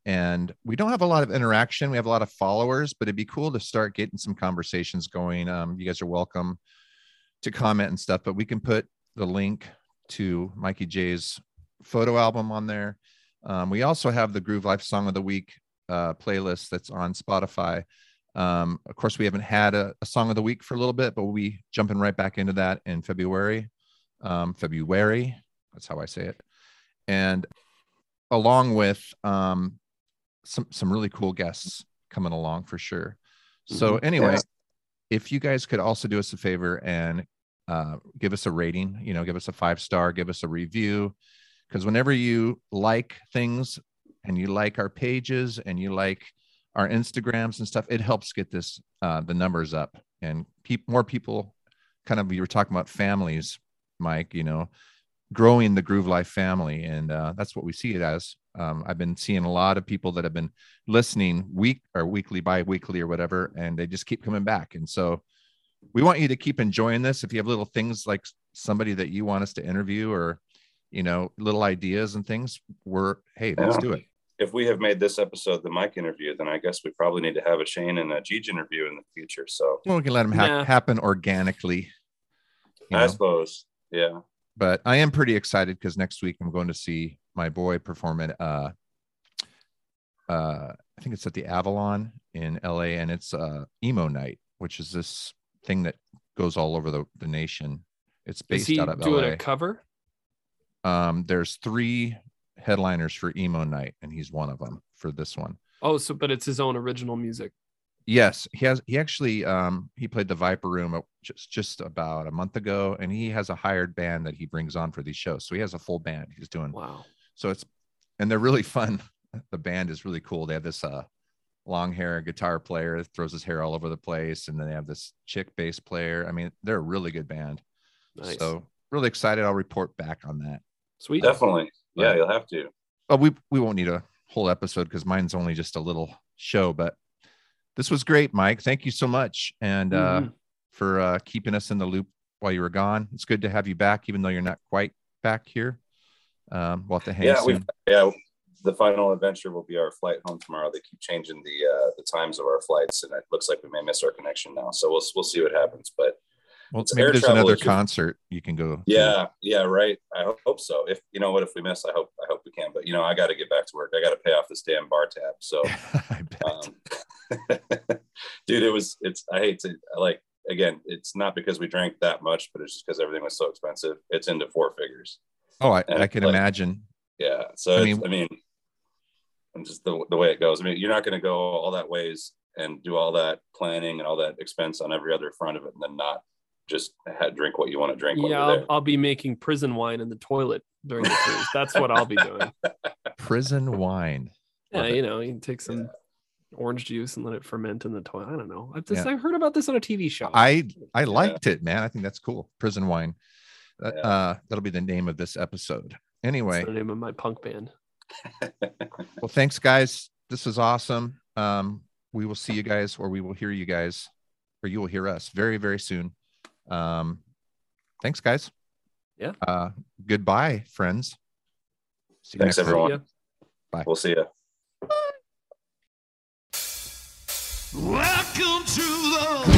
and we don't have a lot of interaction. We have a lot of followers, but it'd be cool to start getting some conversations going. Um, you guys are welcome to comment and stuff, but we can put the link to Mikey J's photo album on there. Um, we also have the Groove Life Song of the Week uh, playlist that's on Spotify. Um, of course, we haven't had a, a song of the week for a little bit, but we'll be jumping right back into that in February. Um, February, that's how I say it. And along with um, some some really cool guests coming along for sure. So Mhm. anyway, Yeah. if you guys could also do us a favor and uh, give us a rating, you know, give us a five star, give us a review, because whenever you like things and you like our pages and you like our Instagrams and stuff, it helps get this uh, the numbers up and keep more people. Kind of, you were talking about families, Mike. You know, growing the Groove Life family, and uh, that's what we see it as. Um, I've been seeing a lot of people that have been listening week or weekly, bi-weekly or whatever, and they just keep coming back. And so, we want you to keep enjoying this. If you have little things like somebody that you want us to interview, or you know, little ideas and things, we're hey, let's Yeah. do it. If we have made this episode the Mike interview, then I guess we probably need to have a Shane and a Jeej interview in the future. So Well, we can let them ha- Yeah. happen organically. you I know. suppose, yeah. But I am pretty excited because next week I'm going to see my boy perform at uh uh I think it's at the Avalon in LA and it's uh emo night, which is this thing that goes all over the, the nation. It's based out of doing LA. a cover? um there's three headliners for emo night and he's one of them for this one. Oh, so but it's his own original music. Yes, he has. He actually um he played the Viper Room uh, just just about a month ago, and he has a hired band that he brings on for these shows. So he has a full band he's doing. Wow. So it's and they're really fun. (laughs) The band is really cool. They have this uh long hair guitar player that throws his hair all over the place, and then they have this chick bass player. I mean, they're a really good band. Nice. So really excited. I'll report back on that. Sweet. Definitely. Yeah, Right. you'll have to. But we we won't need a whole episode because mine's only just a little show. But this was great, Mike. Thank you so much, and uh, Mhm. for uh, keeping us in the loop while you were gone. It's good to have you back, even though you're not quite back here. Um, we'll have to hang Yeah, we soon. yeah. The final adventure will be our flight home tomorrow. They keep changing the uh, the times of our flights, and it looks like we may miss our connection now. So we'll we'll see what happens. But Well, it's maybe there's another is just- concert you can go. to. yeah, yeah, right. I hope, hope so. If you know what, if we miss, I hope I hope we can. But you know, I got to get back to work. I got to pay off this damn bar tab. So. (laughs) Um, (laughs) dude it was it's i hate to I like again it's not because we drank that much but it's just because everything was so expensive it's into four figures oh, I, and I can like- imagine. yeah so I I mean- mean, I mean and just the, the way it goes i mean you're not going to go all that ways and do all that planning and all that expense on every other front of it and then not just ha drink what you want to drink Yeah, I'll. I'll be making prison wine in the toilet during the cruise. That's what I'll be doing. (laughs) Prison wine. Yeah, Love it. you know, you can take some orange juice and let it ferment in the toilet. I don't know. I just Yeah. I heard about this on a TV show. I I liked it, man. I think that's cool. Prison wine. Uh, Yeah. uh, that'll be the name of this episode. Anyway, That's the name of my punk band. (laughs) well, thanks, guys. This was awesome. Um, we will see you guys, or we will hear you guys, or you will hear us very, very soon. Um, thanks, guys. Yeah. Uh, goodbye, friends. See you Thanks, next time. everyone. Yeah. we'll see you Welcome to the